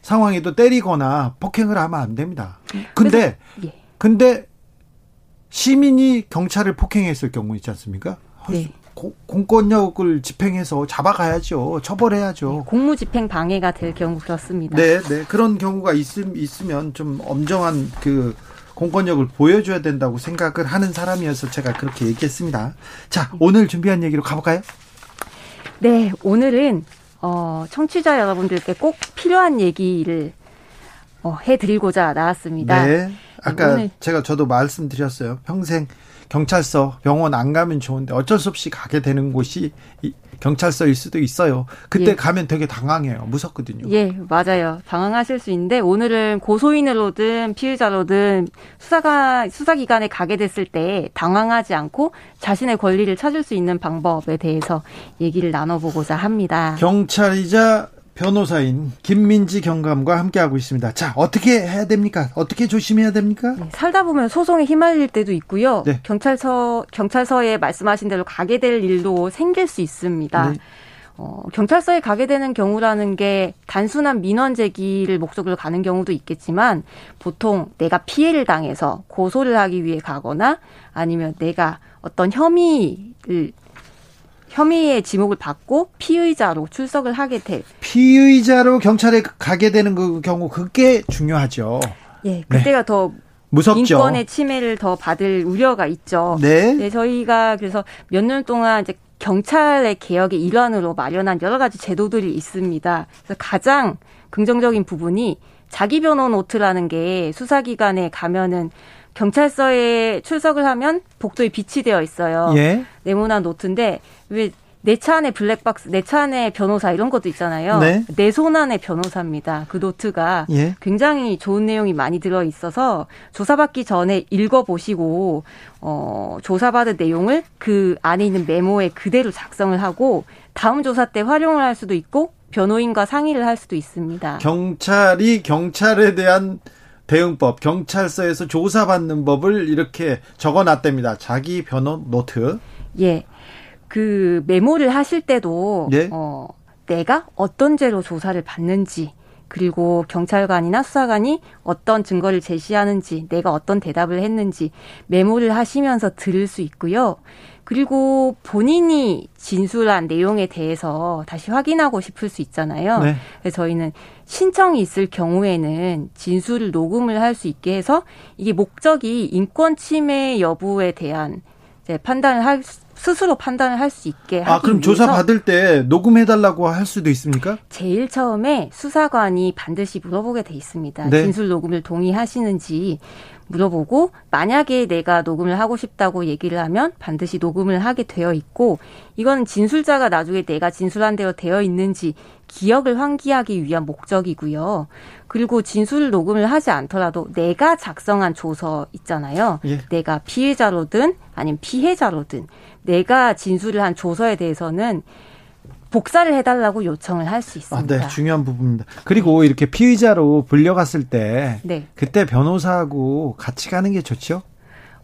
상황에도 때리거나 폭행을 하면 안 됩니다. 근데 예. 근데 시민이 경찰을 폭행했을 경우 있지 않습니까? 네. 고- 공권력을 집행해서 잡아가야죠. 처벌해야죠. 공무집행 방해가 될 경우 그렇습니다. 네, 네. 그런 경우가 있음, 있으면 좀 엄정한 그 공권력을 보여줘야 된다고 생각을 하는 사람이어서 제가 그렇게 얘기했습니다. 자, 오늘 준비한 얘기로 가볼까요? 네, 오늘은 어, 청취자 여러분들께 꼭 필요한 얘기를 어, 해드리고자 나왔습니다. 네. 아까 오늘. 제가 저도 말씀드렸어요. 평생 경찰서, 병원 안 가면 좋은데 어쩔 수 없이 가게 되는 곳이 이 경찰서일 수도 있어요. 그때 예. 가면 되게 당황해요. 무섭거든요. 예, 맞아요. 당황하실 수 있는데 오늘은 고소인으로든 피의자로든 수사가 수사기관에 가게 됐을 때 당황하지 않고 자신의 권리를 찾을 수 있는 방법에 대해서 얘기를 나눠보고자 합니다. 경찰이자 변호사인 김민지 경감과 함께하고 있습니다. 자, 어떻게 해야 됩니까? 어떻게 조심해야 됩니까? 네, 살다 보면 소송에 휘말릴 때도 있고요. 네. 경찰서 경찰서에 말씀하신 대로 가게 될 일도 생길 수 있습니다. 네. 어, 경찰서에 가게 되는 경우라는 게 단순한 민원 제기를 목적으로 가는 경우도 있겠지만 보통 내가 피해를 당해서 고소를 하기 위해 가거나 아니면 내가 어떤 혐의를 혐의의 지목을 받고 피의자로 출석을 하게 될 피의자로 경찰에 가게 되는 그 경우 그게 중요하죠. 예, 그때가 더 무섭죠. 인권의 침해를 더 받을 우려가 있죠. 네. 네, 저희가 그래서 몇 년 동안 이제 경찰의 개혁의 일환으로 마련한 여러 가지 제도들이 있습니다. 그래서 가장 긍정적인 부분이 자기 변호 노트라는 게 수사기관에 가면은 경찰서에 출석을 하면 복도에 비치되어 있어요. 예. 네모난 노트인데 왜 내차 안에 블랙박스, 내 차 안에 변호사 이런 것도 있잖아요. 네. 내손 안에 변호사입니다. 그 노트가 예. 굉장히 좋은 내용이 많이 들어 있어서 조사받기 전에 읽어 보시고 어 조사받은 내용을 그 안에 있는 메모에 그대로 작성을 하고 다음 조사 때 활용을 할 수도 있고 변호인과 상의를 할 수도 있습니다. 경찰이 경찰에 대한 대응법, 경찰서에서 조사받는 법을 이렇게 적어 놨답니다. 자기 변호 노트. 예. 그 메모를 하실 때도 예. 어 내가 어떤 죄로 조사를 받는지 그리고 경찰관이나 수사관이 어떤 증거를 제시하는지 내가 어떤 대답을 했는지 메모를 하시면서 들을 수 있고요. 그리고 본인이 진술한 내용에 대해서 다시 확인하고 싶을 수 있잖아요. 네. 그래서 저희는 신청이 있을 경우에는 진술을 녹음을 할 수 있게 해서 이게 목적이 인권 침해 여부에 대한 이제 판단을 할 수- 스스로 판단을 할 수 있게 아, 그럼 조사 받을 때 녹음해 달라고 할 수도 있습니까? 제일 처음에 수사관이 반드시 물어보게 돼 있습니다. 네. 진술 녹음을 동의하시는지 물어보고 만약에 내가 녹음을 하고 싶다고 얘기를 하면 반드시 녹음을 하게 되어 있고 이거는 진술자가 나중에 내가 진술한 대로 되어 있는지 기억을 환기하기 위한 목적이고요. 그리고 진술 녹음을 하지 않더라도 내가 작성한 조서 있잖아요. 예. 내가 피해자로든 아니면 피해자로든 내가 진술을 한 조서에 대해서는 복사를 해달라고 요청을 할수 아, 있습니다. 네, 중요한 부분입니다. 그리고 이렇게 피의자로 불려갔을 때 네. 그때 변호사하고 같이 가는 게 좋죠?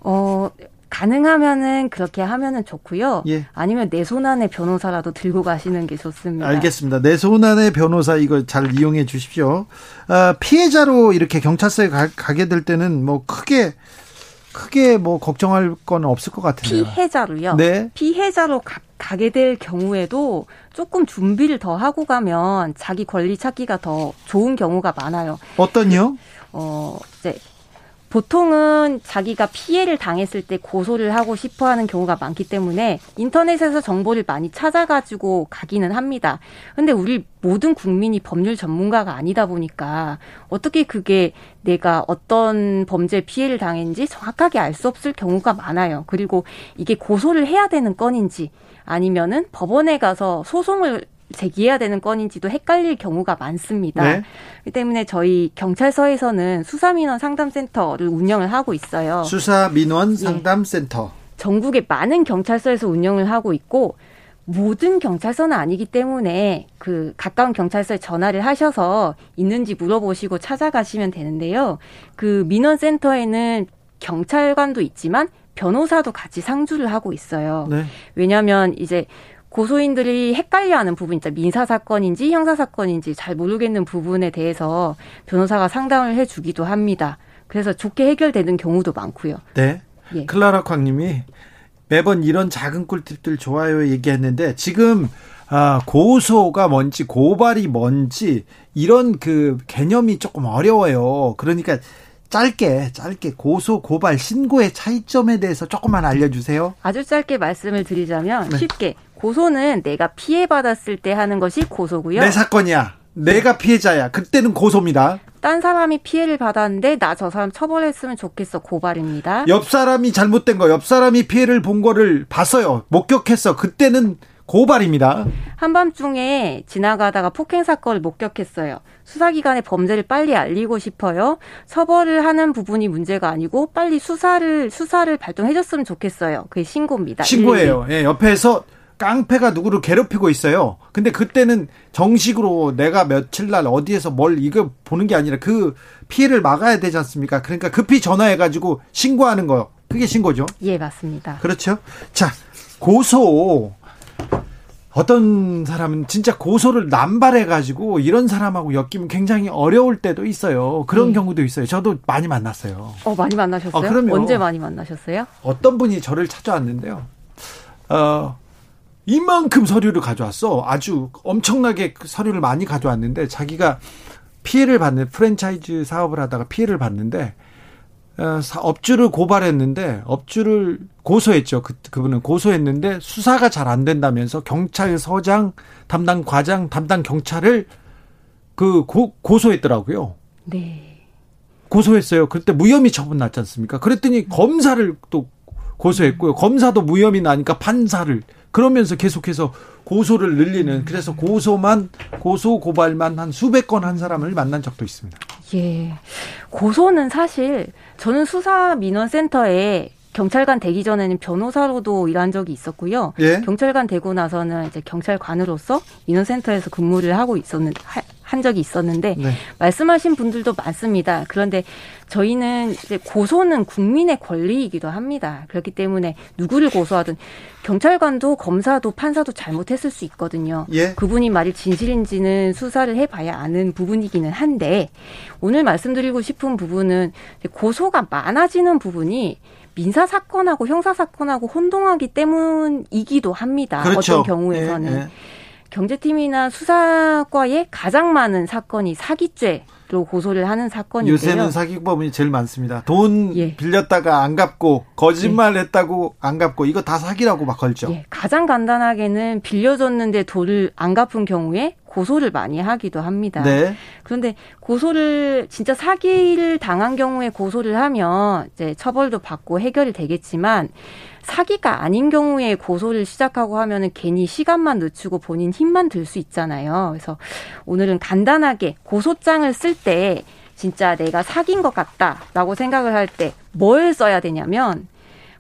어, 가능하면은 그렇게 하면은 좋고요. 예. 아니면 내손 안에 변호사라도 들고 가시는 게 좋습니다. 알겠습니다. 내 손안의 변호사 이거 잘 이용해 주십시오. 아, 피해자로 이렇게 경찰서에 가, 가게 될 때는 뭐 크게 크게 뭐 걱정할 건 없을 것 같은데요. 피해자로요. 네. 피해자로 가, 가게 될 경우에도 조금 준비를 더 하고 가면 자기 권리 찾기가 더 좋은 경우가 많아요. 어떤요? 어, 이제 보통은 자기가 피해를 당했을 때 고소를 하고 싶어 하는 경우가 많기 때문에 인터넷에서 정보를 많이 찾아가지고 가기는 합니다. 근데 우리 모든 국민이 법률 전문가가 아니다 보니까 어떻게 그게 내가 어떤 범죄 피해를 당했는지 정확하게 알 수 없을 경우가 많아요. 그리고 이게 고소를 해야 되는 건인지 아니면은 법원에 가서 소송을 제기해야 되는 건인지도 헷갈릴 경우가 많습니다. 네. 그렇기 때문에 저희 경찰서에서는 수사민원 상담센터를 운영을 하고 있어요. 수사 민원 상담센터. 전국의 많은 경찰서에서 운영을 하고 있고 모든 경찰서는 아니기 때문에 그 가까운 경찰서에 전화를 하셔서 있는지 물어보시고 찾아가시면 되는데요. 그 민원센터에는 경찰관도 있지만 변호사도 같이 상주를 하고 있어요. 네. 왜냐하면 이제 고소인들이 헷갈려하는 부분 있죠. 민사 사건인지 형사 사건인지 잘 모르겠는 부분에 대해서 변호사가 상담을 해주기도 합니다. 그래서 좋게 해결되는 경우도 많고요. 네. 예. 클라라 쾅님이 매번 이런 작은 꿀팁들 좋아요 얘기했는데 지금 아, 고소가 뭔지 고발이 뭔지 이런 그 개념이 조금 어려워요. 그러니까 짧게 짧게 고소 고발 신고의 차이점에 대해서 조금만 알려주세요. 아주 짧게 말씀을 드리자면 네. 쉽게 고소는 내가 피해 받았을 때 하는 것이 고소고요. 내 사건이야. 내가 피해자야. 그때는 고소입니다. 딴 사람이 피해를 받았는데 나 저 사람 처벌했으면 좋겠어 고발입니다. 옆 사람이 잘못된 거, 옆 사람이 피해를 본 거를 봤어요. 목격했어. 그때는 고발입니다. 한밤중에 지나가다가 폭행 사건을 목격했어요. 수사기관에 범죄를 빨리 알리고 싶어요. 처벌을 하는 부분이 문제가 아니고 빨리 수사를 수사를 발동해줬으면 좋겠어요. 그게 신고입니다. 신고예요. 예, 옆에서 깡패가 누구를 괴롭히고 있어요. 근데 그때는 정식으로 내가 며칠 날 어디에서 뭘 이거 보는 게 아니라 그 피해를 막아야 되지 않습니까? 그러니까 급히 전화해가지고 신고하는 거. 그게 신고죠. 예, 맞습니다. 그렇죠. 자, 고소. 어떤 사람은 진짜 고소를 남발해가지고 이런 사람하고 엮이면 굉장히 어려울 때도 있어요. 그런 네. 경우도 있어요. 저도 많이 만났어요. 어, 많이 만나셨어요? 어, 그럼요. 언제 많이 만나셨어요? 어떤 분이 저를 찾아왔는데요. 어, 이만큼 서류를 가져왔어. 아주 엄청나게 그 서류를 많이 가져왔는데 자기가 피해를 받는 프랜차이즈 사업을 하다가 피해를 받는데 어, 업주를 고발했는데 업주를 고소했죠. 그, 그분은 고소했는데 수사가 잘 안 된다면서 경찰서장 담당 과장 담당 경찰을 그 고, 고소했더라고요. 네. 고소했어요. 그때 무혐의 처분 났지 않습니까? 그랬더니 검사를 또 고소했고요. 검사도 무혐의 나니까 판사를 그러면서 계속해서 고소를 늘리는 그래서 고소만 고소 고발만 한 수백 건 한 사람을 만난 적도 있습니다. 예. 고소는 사실 저는 수사 민원 센터에 경찰관 되기 전에는 변호사로도 일한 적이 있었고요. 예? 경찰관 되고 나서는 이제 경찰관으로서 민원센터에서 근무를 하고 있었는 한 적이 있었는데 네. 말씀하신 분들도 많습니다. 그런데 저희는 이제 고소는 국민의 권리이기도 합니다. 그렇기 때문에 누구를 고소하든 경찰관도 검사도 판사도 잘못했을 수 있거든요. 예? 그분이 말이 진실인지는 수사를 해봐야 아는 부분이기는 한데 오늘 말씀드리고 싶은 부분은 고소가 많아지는 부분이 민사 사건하고 형사 사건하고 혼동하기 때문이기도 합니다. 그렇죠. 어떤 경우에서는. 예, 예. 경제팀이나 수사과에 가장 많은 사건이 사기죄로 고소를 하는 사건인데요. 요새는 사기법이 제일 많습니다. 돈 예. 빌렸다가 안 갚고 거짓말했다고 예. 안 갚고 이거 다 사기라고 막 걸죠. 예. 가장 간단하게는 빌려줬는데 돈을 안 갚은 경우에 고소를 많이 하기도 합니다. 네. 그런데 고소를 진짜 사기를 당한 경우에 고소를 하면 이제 처벌도 받고 해결이 되겠지만 사기가 아닌 경우에 고소를 시작하고 하면은 괜히 시간만 늦추고 본인 힘만 들 수 있잖아요. 그래서 오늘은 간단하게 고소장을 쓸때 진짜 내가 사귄 것 같다라고 생각을 할 때 뭘 써야 되냐면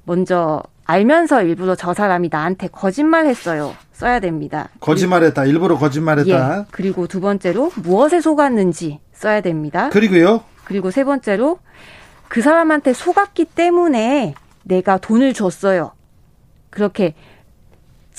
먼저 알면서 일부러 저 사람이 나한테 거짓말했어요. 써야 됩니다. 거짓말했다. 일부러 거짓말했다. 예, 그리고 두 번째로 무엇에 속았는지 써야 됩니다. 그리고요. 그리고 세 번째로 그 사람한테 속았기 때문에 내가 돈을 줬어요. 그렇게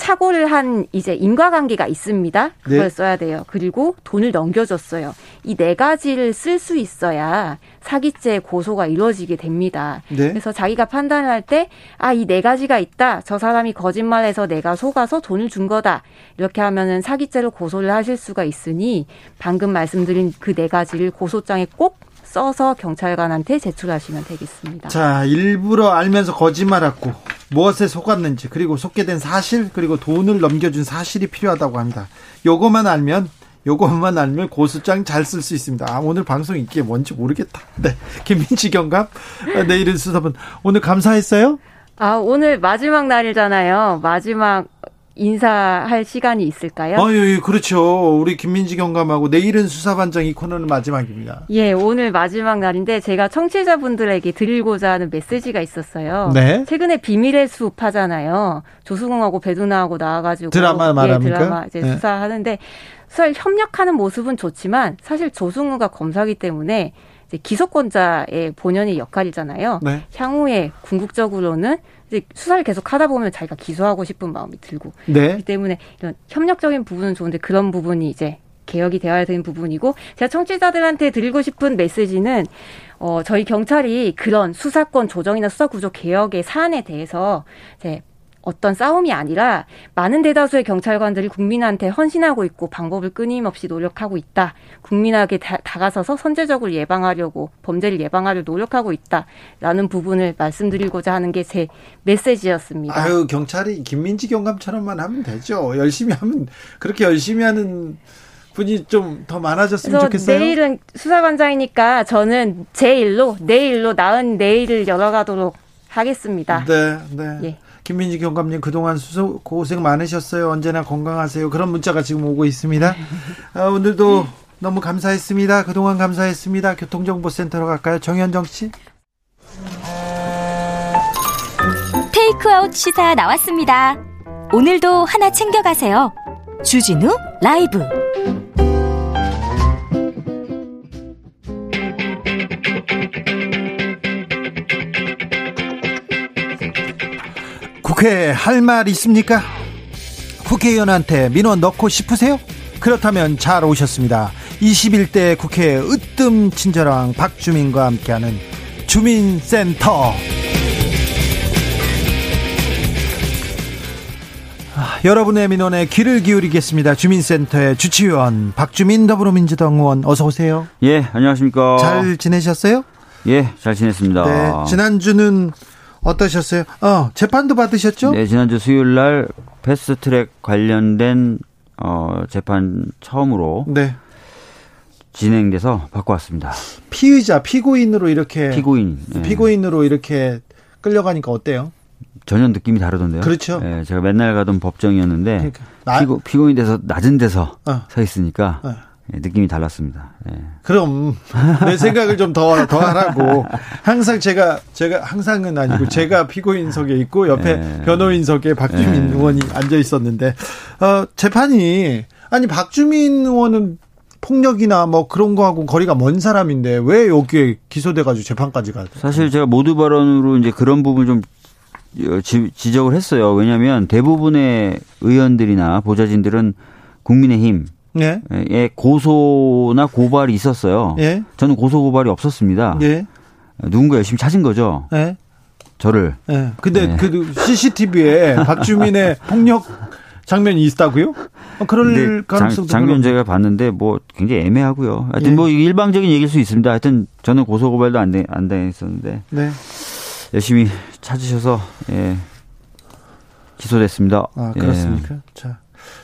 착오를 한 이제 인과관계가 있습니다. 그걸 네. 써야 돼요. 그리고 돈을 넘겨줬어요. 이 네 가지를 쓸 수 있어야 사기죄 고소가 이루어지게 됩니다. 네. 그래서 자기가 판단을 할 때, 아, 이 네 가지가 있다. 저 사람이 거짓말해서 내가 속아서 돈을 준 거다. 이렇게 하면은 사기죄로 고소를 하실 수가 있으니 방금 말씀드린 그 네 가지를 고소장에 꼭 써서 경찰관한테 제출하시면 되겠습니다. 자, 일부러 알면서 거짓말하고 무엇에 속았는지 그리고 속게 된 사실 그리고 돈을 넘겨준 사실이 필요하다고 합니다. 요것만 알면 요것만 알면 고수장 잘 쓸 수 있습니다. 아, 오늘 방송 이게 뭔지 모르겠다. 네. 김민지 경감, 아, 내일은 수사분. 오늘 감사했어요? 아, 오늘 마지막 날이잖아요. 마지막 인사할 시간이 있을까요? 아, 예, 예, 그렇죠. 우리 김민지 경감하고 내일은 수사반장 이 코너는 마지막입니다. 예, 오늘 마지막 날인데 제가 청취자분들에게 드리고자 하는 메시지가 있었어요. 네. 최근에 비밀의 숲 하잖아요. 조수공하고 배두나하고 나와가지고 드라마 말합니까? 예, 드라마 이제 네. 수사하는데 수사를 협력하는 모습은 좋지만 사실 조승우가 검사기 때문에 기소권자의 본연의 역할이잖아요. 네. 향후에 궁극적으로는 이제 수사를 계속 하다 보면 자기가 기소하고 싶은 마음이 들고 네. 그렇기 때문에 이런 협력적인 부분은 좋은데 그런 부분이 이제 개혁이 되어야 되는 부분이고 제가 청취자들한테 드리고 싶은 메시지는 어 저희 경찰이 그런 수사권 조정이나 수사 구조 개혁의 사안에 대해서 이제 어떤 싸움이 아니라 많은 대다수의 경찰관들이 국민한테 헌신하고 있고 방법을 끊임없이 노력하고 있다. 국민에게 다, 가서서 선제적으로 예방하려고 범죄를 예방하려 노력하고 있다라는 부분을 말씀드리고자 하는 게 제 메시지였습니다. 아유 경찰이 김민지 경감처럼만 하면 되죠. 열심히 하면 그렇게 열심히 하는 분이 좀 더 많아졌으면 좋겠어요. 내일은 수사관장이니까 저는 제 일로 내일로 나은 내일을 열어가도록 하겠습니다. 네, 네. 예. 김민지 경감님 그동안 수소 고생 많으셨어요. 언제나 건강하세요. 그런 문자가 지금 오고 있습니다. 아, 오늘도 너무 감사했습니다. 그동안 감사했습니다. 교통정보센터로 갈까요? 정현정 씨. 테이크아웃 시사 나왔습니다. 오늘도 하나 챙겨가세요. 주진우 라이브. 국회에 할말 있습니까? 국회의원한테 민원 넣고 싶으세요? 그렇다면 잘 오셨습니다. 21대 국회 으뜸 친절왕 박주민과 함께하는 주민센터. 아, 여러분의 민원에 귀를 기울이겠습니다. 주민센터의 주치의원 박주민 더불어민주당 의원 어서 오세요. 예, 안녕하십니까. 잘 지내셨어요? 예, 잘 지냈습니다. 네, 지난주는 어떠셨어요? 어, 재판도 받으셨죠? 네, 지난주 수요일 날 패스트트랙 관련된 어, 재판 처음으로 네. 진행돼서 받고 왔습니다. 피의자, 피고인으로 이렇게 피고인, 네. 피고인으로 이렇게 끌려가니까 어때요? 전혀 느낌이 다르던데요. 그렇죠. 네, 제가 맨날 가던 법정이었는데 그러니까. 피고, 피고인 돼서 낮은 데서 어. 서 있으니까 어. 예, 느낌이 달랐습니다. 예. 그럼 내 생각을 좀 더 더 하라고 항상 제가 제가 항상은 아니고 제가 피고인석에 있고 옆에 예. 변호인석에 박주민 예. 의원이 앉아 있었는데 어 재판이 아니 박주민 의원은 폭력이나 뭐 그런 거하고 거리가 먼 사람인데 왜 여기에 기소돼 가지고 재판까지 가? 사실 제가 모두 발언으로 이제 그런 부분 좀 어, 지적을 했어요. 왜냐하면 대부분의 의원들이나 보좌진들은 국민의힘 예. 예, 고소나 고발이 있었어요. 예. 저는 고소 고발이 없었습니다. 예. 누군가 열심히 찾은 거죠. 예. 저를. 예. 근데 예. 그 CCTV에 박주민의 폭력 장면이 있다고요? 어, 그럴 가능성도 장, 면 제가 봤는데 뭐 굉장히 애매하고요. 하여튼 예. 뭐 일방적인 얘기일 수 있습니다. 하여튼 저는 고소 고발도 안, 돼, 안 당했었는데 네. 열심히 찾으셔서 예. 기소됐습니다. 아 그렇습니까? 예. 자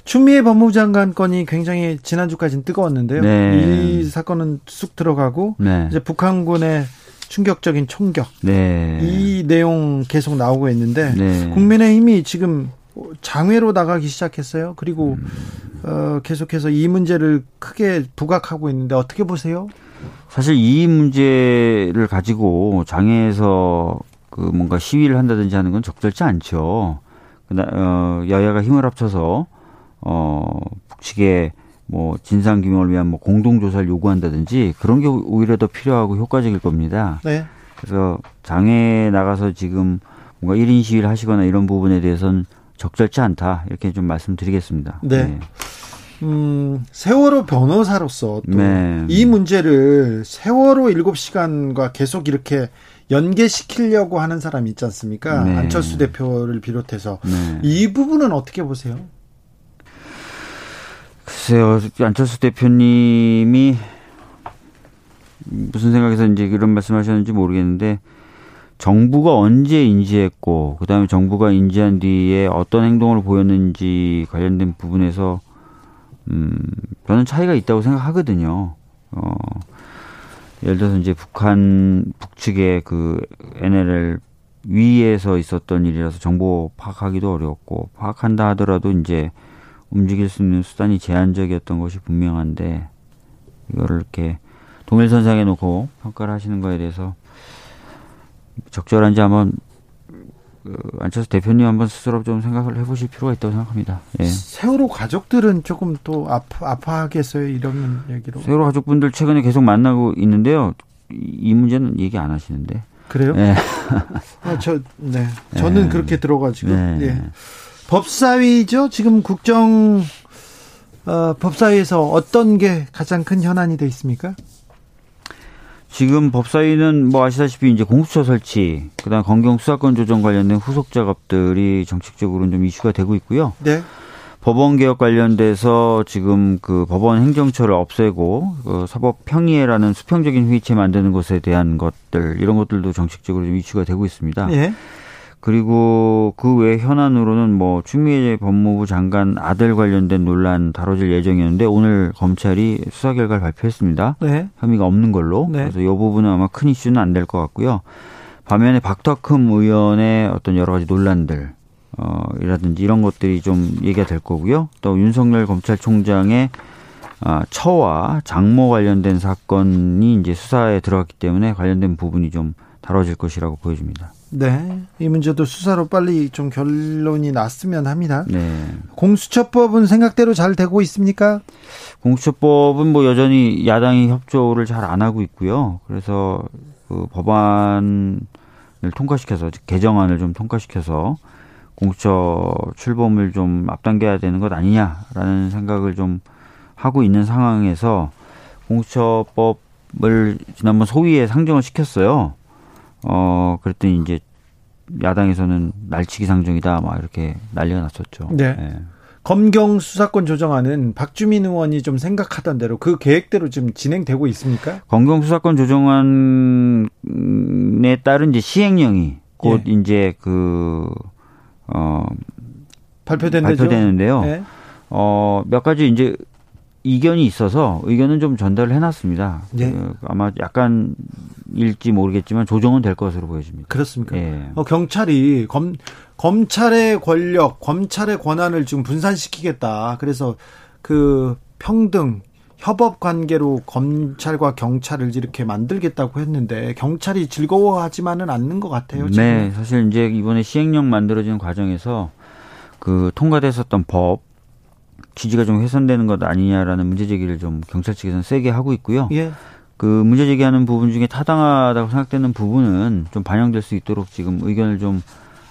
추미애 법무부 장관 건이 굉장히 지난주까지는 뜨거웠는데요. 네. 이 사건은 쑥 들어가고 네. 이제 북한군의 충격적인 총격 네. 이 내용 계속 나오고 있는데 네. 국민의힘이 지금 장외로 나가기 시작했어요. 그리고 음. 어, 계속해서 이 문제를 크게 부각하고 있는데 어떻게 보세요? 사실 이 문제를 가지고 장외에서 그 뭔가 시위를 한다든지 하는 건 적절치 않죠. 어, 여야가 힘을 합쳐서 어, 북측에 뭐 진상 규명을 위한 뭐 공동 조사를 요구한다든지 그런 게 오히려 더 필요하고 효과적일 겁니다. 네. 그래서 장에 나가서 지금 뭔가 1인 시위를 하시거나 이런 부분에 대해서는 적절치 않다. 이렇게 좀 말씀드리겠습니다. 네. 네. 음, 세월호 변호사로서 또이 네. 문제를 세월호 7시간과 계속 이렇게 연계시키려고 하는 사람이 있지 않습니까? 네. 안철수 대표를 비롯해서 네. 이 부분은 어떻게 보세요? 글쎄요, 안철수 대표님이 무슨 생각에서 이제 그런 말씀하셨는지 모르겠는데 정부가 언제 인지했고 그다음에 정부가 인지한 뒤에 어떤 행동을 보였는지 관련된 부분에서 음 저는 차이가 있다고 생각하거든요. 어 예를 들어서 이제 북한 북측의 그 NLL 위에서 있었던 일이라서 정보 파악하기도 어렵고 파악한다 하더라도 이제 움직일 수 있는 수단이 제한적이었던 것이 분명한데 이거를 이렇게 동일선상에 놓고 평가를 하시는 거에 대해서 적절한지 한번 그 안철수 대표님 한번 스스로 좀 생각을 해보실 필요가 있다고 생각합니다. 예. 세월호 가족들은 조금 또 아파, 아파하겠어요 이런 얘기로. 세월호 가족분들 최근에 계속 만나고 있는데요. 이 문제는 얘기 안 하시는데. 그래요? 네. 아, 저, 네. 저는 네. 그렇게 들어가지고. 네. 예. 법사위죠. 지금 국정 어, 법사위에서 어떤 게 가장 큰 현안이 돼 있습니까? 지금 법사위는 뭐 아시다시피 이제 공수처 설치, 그다음 검경 수사권 조정 관련된 후속 작업들이 정책적으로 좀 이슈가 되고 있고요. 네. 법원 개혁 관련돼서 지금 그 법원 행정처를 없애고 그 사법 평의회라는 수평적인 회의체 만드는 것에 대한 것들 이런 것들도 정책적으로 좀 이슈가 되고 있습니다. 예. 그리고 그 외 현안으로는 뭐 추미애 법무부 장관 아들 관련된 논란 다뤄질 예정이었는데 오늘 검찰이 수사 결과를 발표했습니다. 네. 혐의가 없는 걸로. 네. 그래서 이 부분은 아마 큰 이슈는 안 될 것 같고요. 반면에 박덕흠 의원의 어떤 여러 가지 논란들 어, 이라든지 이런 것들이 좀 얘기가 될 거고요. 또 윤석열 검찰총장의 아, 처와 장모 관련된 사건이 이제 수사에 들어갔기 때문에 관련된 부분이 좀 다뤄질 것이라고 보여집니다. 네. 이 문제도 수사로 빨리 좀 결론이 났으면 합니다. 네. 공수처법은 생각대로 잘 되고 있습니까? 공수처법은 뭐 여전히 야당이 협조를 잘 안 하고 있고요. 그래서 그 법안을 통과시켜서 즉 개정안을 좀 통과시켜서 공수처 출범을 좀 앞당겨야 되는 것 아니냐라는 생각을 좀 하고 있는 상황에서 공수처법을 지난번 소위에 상정을 시켰어요. 어 그랬더니 이제 야당에서는 날치기 상정이다 막 이렇게 난리가 났었죠. 네. 예. 검경 수사권 조정안은 박주민 의원이 좀 생각하던 대로 그 계획대로 지금 진행되고 있습니까? 검경 수사권 조정안에 따른 이제 시행령이 곧 예. 이제 그, 어, 발표된 데죠? 발표되는데요. 네. 어, 몇 가지 이제 이견이 있어서 의견은 좀 전달을 해놨습니다. 네. 그 아마 약간 일지 모르겠지만 조정은 될 것으로 보여집니다. 그렇습니까? 예. 어, 경찰이 검, 검찰의 권력, 검찰의 권한을 지금 분산시키겠다. 그래서 그 평등, 협업 관계로 검찰과 경찰을 이렇게 만들겠다고 했는데 경찰이 즐거워하지만은 않는 것 같아요. 지금. 네, 사실 이제 이번에 시행령 만들어지는 과정에서 그 통과됐었던 법 취지가 좀 훼손되는 것 아니냐라는 문제 제기를 좀 경찰 측에서는 세게 하고 있고요. 예. 그 문제 제기하는 부분 중에 타당하다고 생각되는 부분은 좀 반영될 수 있도록 지금 의견을 좀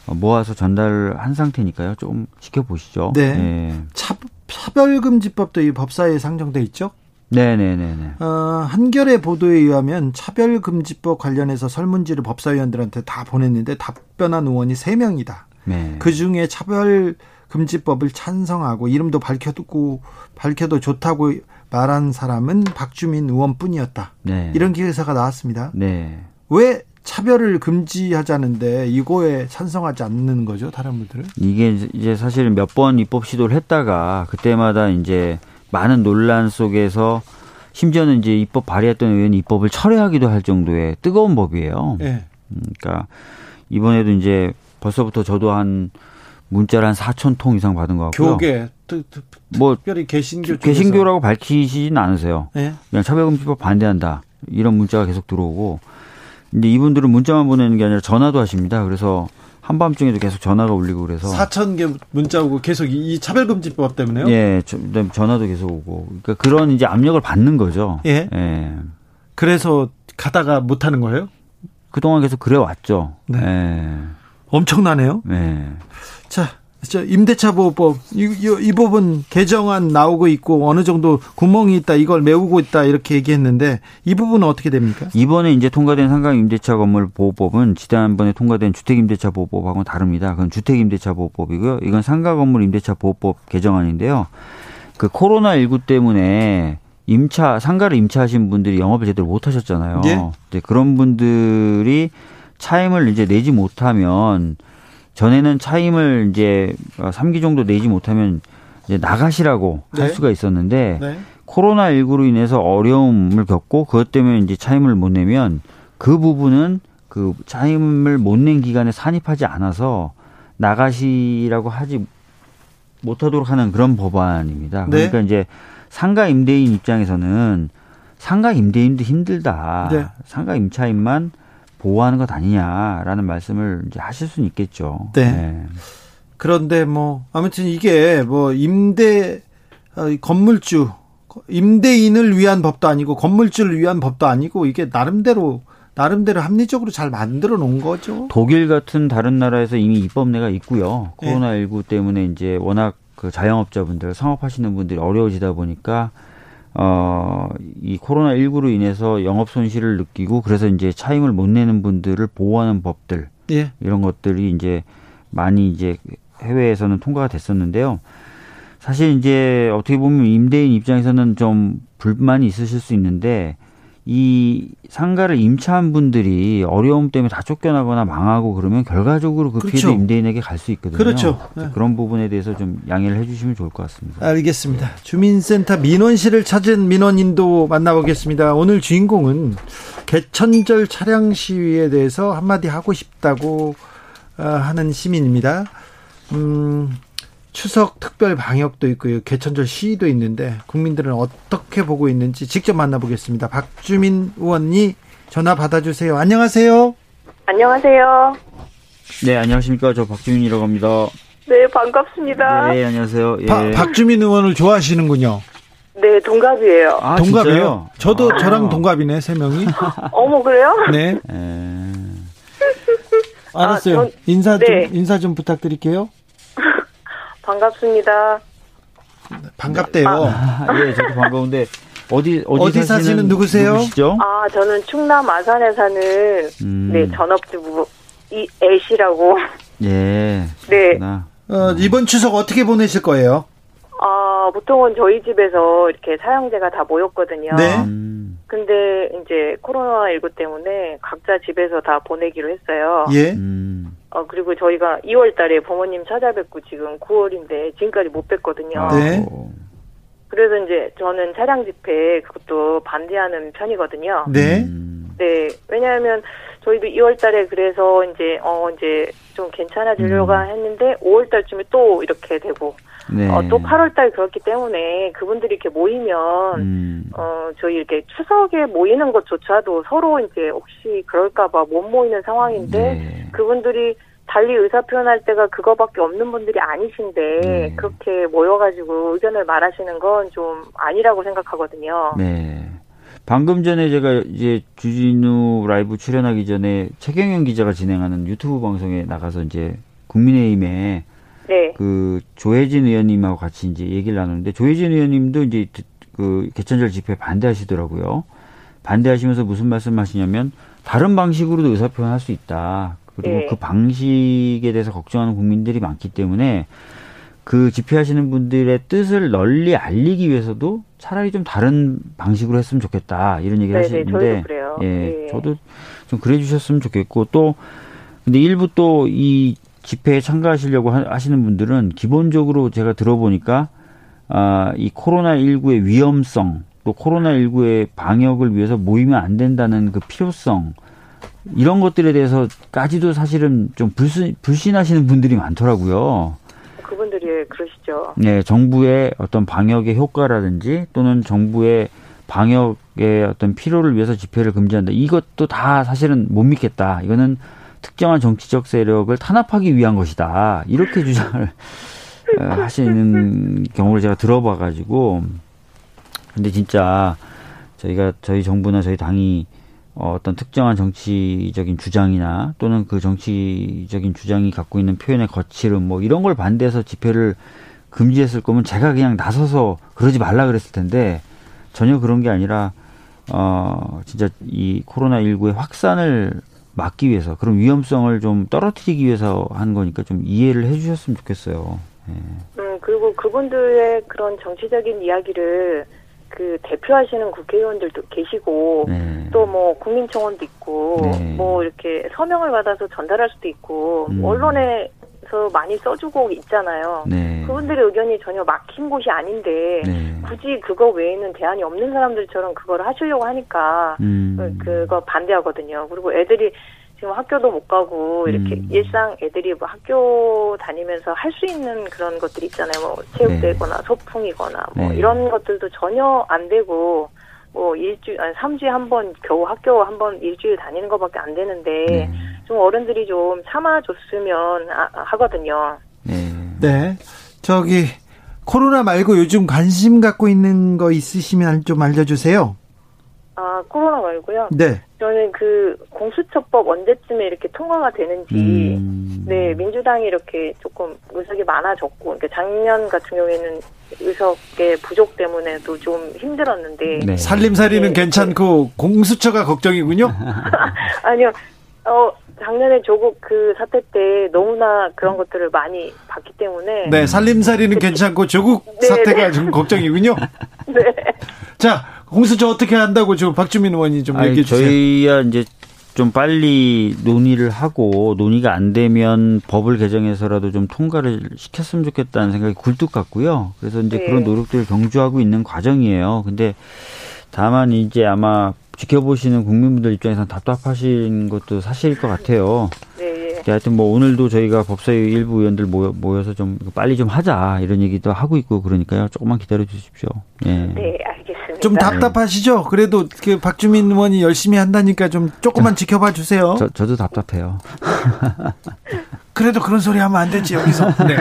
모아서 전달한 상태니까요. 좀 지켜보시죠. 네. 네. 차, 차별금지법도 이 법사위에 상정돼 있죠? 네네네네. 어, 한겨레 보도에 의하면 차별금지법 관련해서 설문지를 법사위원들한테 다 보냈는데 답변한 의원이 3명이다. 네. 그 중에 차별 금지법을 찬성하고 이름도 밝혀두고 밝혀도 좋다고 말한 사람은 박주민 의원뿐이었다. 네. 이런 기사가 나왔습니다. 네. 왜 차별을 금지하자는데 이거에 찬성하지 않는 거죠, 다른 분들은? 이게 이제 사실 몇 번 입법 시도를 했다가 그때마다 이제 많은 논란 속에서 심지어는 이제 입법 발의했던 의원이 입법을 철회하기도 할 정도의 뜨거운 법이에요. 예. 음, 그러니까 이번에도 이제 벌써부터 저도 한 문자를 한 4천 통 이상 받은 것 같고요. 교계 특, 특, 뭐 특별히 개신교 개신교라고 밝히시진 않으세요. 예. 그냥 차별금지법 반대한다 이런 문자가 계속 들어오고 근데 이분들은 문자만 보내는 게 아니라 전화도 하십니다. 그래서 한밤중에도 계속 전화가 울리고 그래서 4천 개 문자 오고 계속 이, 이 차별금지법 때문에요? 예, 저- 그다음에 전화도 계속 오고 그러니까 그런 이제 압력을 받는 거죠. 예. 예. 그래서 가다가 못 하는 거예요? 그동안 계속 그래 왔죠. 네. 예. 엄청나네요. 예. 자, 저 임대차 보호법 이, 이, 이 법은 개정안 나오고 있고 어느 정도 구멍이 있다 이걸 메우고 있다 이렇게 얘기했는데 이 부분은 어떻게 됩니까? 이번에 이제 통과된 상가 임대차 건물 보호법은 지난번에 통과된 주택 임대차 보호법하고는 다릅니다. 그건 주택 임대차 보호법이고요. 이건 상가 건물 임대차 보호법 개정안인데요. 그 코로나 19 때문에 임차 상가를 임차하신 분들이 영업을 제대로 못 하셨잖아요. 예. 이제 그런 분들이 차임을 이제 내지 못하면 전에는 차임을 이제 3기 정도 내지 못하면 이제 나가시라고 할 네. 수가 있었는데 네. 코로나 19로 인해서 어려움을 겪고 그것 때문에 이제 차임을 못 내면 그 부분은 그 차임을 못 낸 기간에 산입하지 않아서 나가시라고 하지 못하도록 하는 그런 법안입니다. 네. 그러니까 이제 상가 임대인 입장에서는 상가 임대인도 힘들다. 네. 상가 임차인만 보호하는 것 아니냐라는 말씀을 이제 하실 수는 있겠죠. 네. 그런데 뭐 아무튼 이게 뭐 임대 어, 이 건물주 임대인을 위한 법도 아니고 건물주를 위한 법도 아니고 이게 나름대로 나름대로 합리적으로 잘 만들어 놓은 거죠. 독일 같은 다른 나라에서 이미 입법례가 있고요. 네. 코로나 19 때문에 이제 워낙 그 자영업자분들, 상업하시는 분들이 어려워지다 보니까 어, 이 코로나19로 인해서 영업 손실을 느끼고 그래서 이제 차임을 못 내는 분들을 보호하는 법들. 예. 이런 것들이 이제 많이 이제 해외에서는 통과가 됐었는데요. 사실 이제 어떻게 보면 임대인 입장에서는 좀 불만이 있으실 수 있는데 이 상가를 임차한 분들이 어려움 때문에 다 쫓겨나거나 망하고 그러면 결과적으로 그 그렇죠. 피해도 임대인에게 갈 수 있거든요. 그렇죠. 네. 그런 부분에 대해서 좀 양해를 해주시면 좋을 것 같습니다. 알겠습니다. 주민센터 민원실을 찾은 민원인도 만나보겠습니다. 오늘 주인공은 개천절 차량 시위에 대해서 한마디 하고 싶다고 어, 하는 시민입니다. 음, 추석 특별 방역도 있고요. 개천절 시위도 있는데 국민들은 어떻게 보고 있는지 직접 만나보겠습니다. 박주민 의원이 전화 받아주세요. 안녕하세요. 안녕하세요. 네, 안녕하십니까. 저 박주민이라고 합니다. 네, 반갑습니다. 네, 안녕하세요. 예. 바, 박주민 의원을 좋아하시는군요. 네, 동갑이에요. 아, 동갑이에요? 저도 아. 저랑 동갑이네, 세 명이. 어머, 그래요? 네. 에... 알았어요. 아, 전, 인사 좀, 네. 인사 좀 부탁드릴게요. 반갑습니다. 반갑대요. 아, 예, 저도 반가운데 어디 어디, 어디 사시는, 누구세요? 누구시죠? 아, 저는 충남 아산에 사는 음. 네 전업주부 이 애시라고. 예. 네. 어, 이번 추석 어떻게 보내실 거예요? 아, 보통은 저희 집에서 이렇게 사형제가 다 모였거든요. 네. 음. 근데 이제 코로나19 때문에 각자 집에서 다 보내기로 했어요. 예. 음. 어, 그리고 저희가 2월 달에 부모님 찾아뵙고 지금 9월인데 지금까지 못 뵀거든요. 네. 그래서 이제 저는 차량 집회 그것도 반대하는 편이거든요. 네. 네. 왜냐하면 저희도 2월 달에 그래서 이제, 어, 이제 좀 괜찮아지려고 음. 했는데 5월 달쯤에 또 이렇게 되고 네. 어, 또 8월 달 그렇기 때문에 그분들이 이렇게 모이면 음. 어 저희 이렇게 추석에 모이는 것조차도 서로 이제 혹시 그럴까 봐 못 모이는 상황인데 네. 그분들이 달리 의사 표현할 때가 그거밖에 없는 분들이 아니신데 네. 그렇게 모여가지고 의견을 말하시는 건 좀 아니라고 생각하거든요. 네. 방금 전에 제가 이제 주진우 라이브 출연하기 전에 최경영 기자가 진행하는 유튜브 방송에 나가서 이제 국민의힘에 네. 그 조혜진 의원님하고 같이 이제 얘기를 나누는데 조혜진 의원님도 이제 그 개천절 집회 반대하시더라고요. 반대하시면서 무슨 말씀하시냐면 다른 방식으로도 의사 표현할 수 있다. 그리고 네. 그 방식에 대해서 걱정하는 국민들이 많기 때문에 그 집회하시는 분들의 뜻을 널리 알리기 위해서도 차라리 좀 다른 방식으로 했으면 좋겠다 이런 얘기를 네네, 하시는데 예, 네. 저도 좀 그래 주셨으면 좋겠고 또 근데 일부 또 이 집회에 참가하시려고 하시는 분들은 기본적으로 제가 들어보니까 아, 이 코로나 19의 위험성 또 코로나 19의 방역을 위해서 모이면 안 된다는 그 필요성 이런 것들에 대해서까지도 사실은 좀 불신, 불신하시는 분들이 많더라고요. 그분들이 그러시죠. 네, 정부의 어떤 방역의 효과라든지 또는 정부의 방역의 어떤 필요를 위해서 집회를 금지한다. 이것도 다 사실은 못 믿겠다. 이거는 특정한 정치적 세력을 탄압하기 위한 것이다. 이렇게 주장을 어, 하시는 경우를 제가 들어봐가지고 근데 진짜 저희가 저희 정부나 저희 당이 어떤 특정한 정치적인 주장이나 또는 그 정치적인 주장이 갖고 있는 표현의 거칠음 뭐 이런 걸 반대해서 집회를 금지했을 거면 제가 그냥 나서서 그러지 말라 그랬을 텐데 전혀 그런 게 아니라 어 진짜 이 코로나 19의 확산을 막기 위해서 그런 위험성을 좀 떨어뜨리기 위해서 한 거니까 좀 이해를 해주셨으면 좋겠어요. 네. 음 그리고 그분들의 그런 정치적인 이야기를 그 대표하시는 국회의원들도 계시고 네. 또뭐 국민청원도 있고 네. 뭐 이렇게 서명을 받아서 전달할 수도 있고 음. 언론에 서 많이 써주고 있잖아요. 네. 그분들의 의견이 전혀 막힌 곳이 아닌데 네. 굳이 그거 외에는 대안이 없는 사람들처럼 그걸 하시려고 하니까 음. 그거 반대하거든요. 그리고 애들이 지금 학교도 못 가고 이렇게 음. 일상 애들이 뭐 학교 다니면서 할 수 있는 그런 것들이 있잖아요. 뭐 체육대거나 네. 소풍이거나 뭐 네. 이런 것들도 전혀 안 되고 뭐 일주일 아니 3주에 한 번 겨우 학교 한 번 일주일 다니는 것밖에 안 되는데 네. 좀 어른들이 좀 참아줬으면 하거든요. 네. 네. 저기 코로나 말고 요즘 관심 갖고 있는 거 있으시면 좀 알려주세요. 아, 코로나 말고요. 네. 저는 그 공수처법 언제쯤에 이렇게 통과가 되는지, 음. 네, 민주당이 이렇게 조금 의석이 많아졌고, 그러니까 작년 같은 경우에는 의석의 부족 때문에도 좀 힘들었는데. 네. 살림살이는 네. 괜찮고, 공수처가 걱정이군요? 아니요, 어, 작년에 조국 그 사태 때 너무나 그런 것들을 많이 봤기 때문에. 네, 살림살이는 괜찮고 조국 네, 사태가 네. 좀 걱정이군요. 네. 자, 공수처 어떻게 한다고 지금 박주민 의원이 좀 얘기해 주세요. 저희야 이제 좀 빨리 논의를 하고 논의가 안 되면 법을 개정해서라도 좀 통과를 시켰으면 좋겠다는 생각이 굴뚝 같고요. 그래서 이제 네. 그런 노력들을 경주하고 있는 과정이에요. 근데 다만 이제 아마 지켜보시는 국민분들 입장에서는 답답하신 것도 사실일 것 같아요. 네. 네. 하여튼 뭐 오늘도 저희가 법사위 일부 의원들 모여, 모여 서 좀 빨리 좀 하자 이런 얘기도 하고 있고 그러니까요. 조금만 기다려 주십시오. 예. 네, 알겠습니다. 좀 답답하시죠? 그래도 그 박주민 의원이 열심히 한다니까 좀 조금만 저, 지켜봐 주세요. 저, 저도 답답해요. 그래도 그런 소리 하면 안 되지 여기서. 네.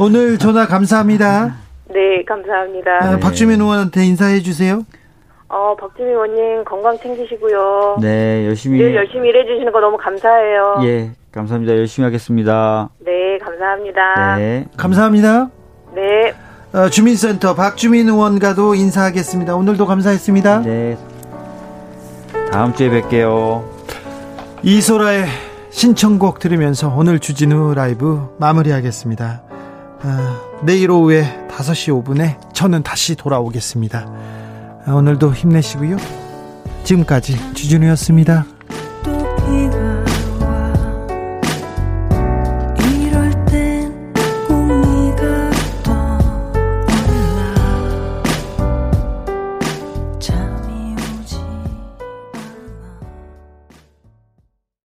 오늘 전화 감사합니다. 네, 감사합니다. 아, 박주민 의원한테 인사해 주세요. 어, 박지민 의원님 건강 챙기시고요. 네, 열심히. 늘 열심히 일해 주시는 거 너무 감사해요. 예, 감사합니다. 열심히 하겠습니다. 네, 감사합니다. 네. 감사합니다. 네. 어, 주민센터 박주민 의원과도 인사하겠습니다. 오늘도 감사했습니다. 네. 다음 주에 뵐게요. 이소라의 신청곡 들으면서 오늘 주진우 라이브 마무리하겠습니다. 어, 내일 오후에 5시 5분에 저는 다시 돌아오겠습니다. 오늘도 힘내시고요. 지금까지 주진우였습니다.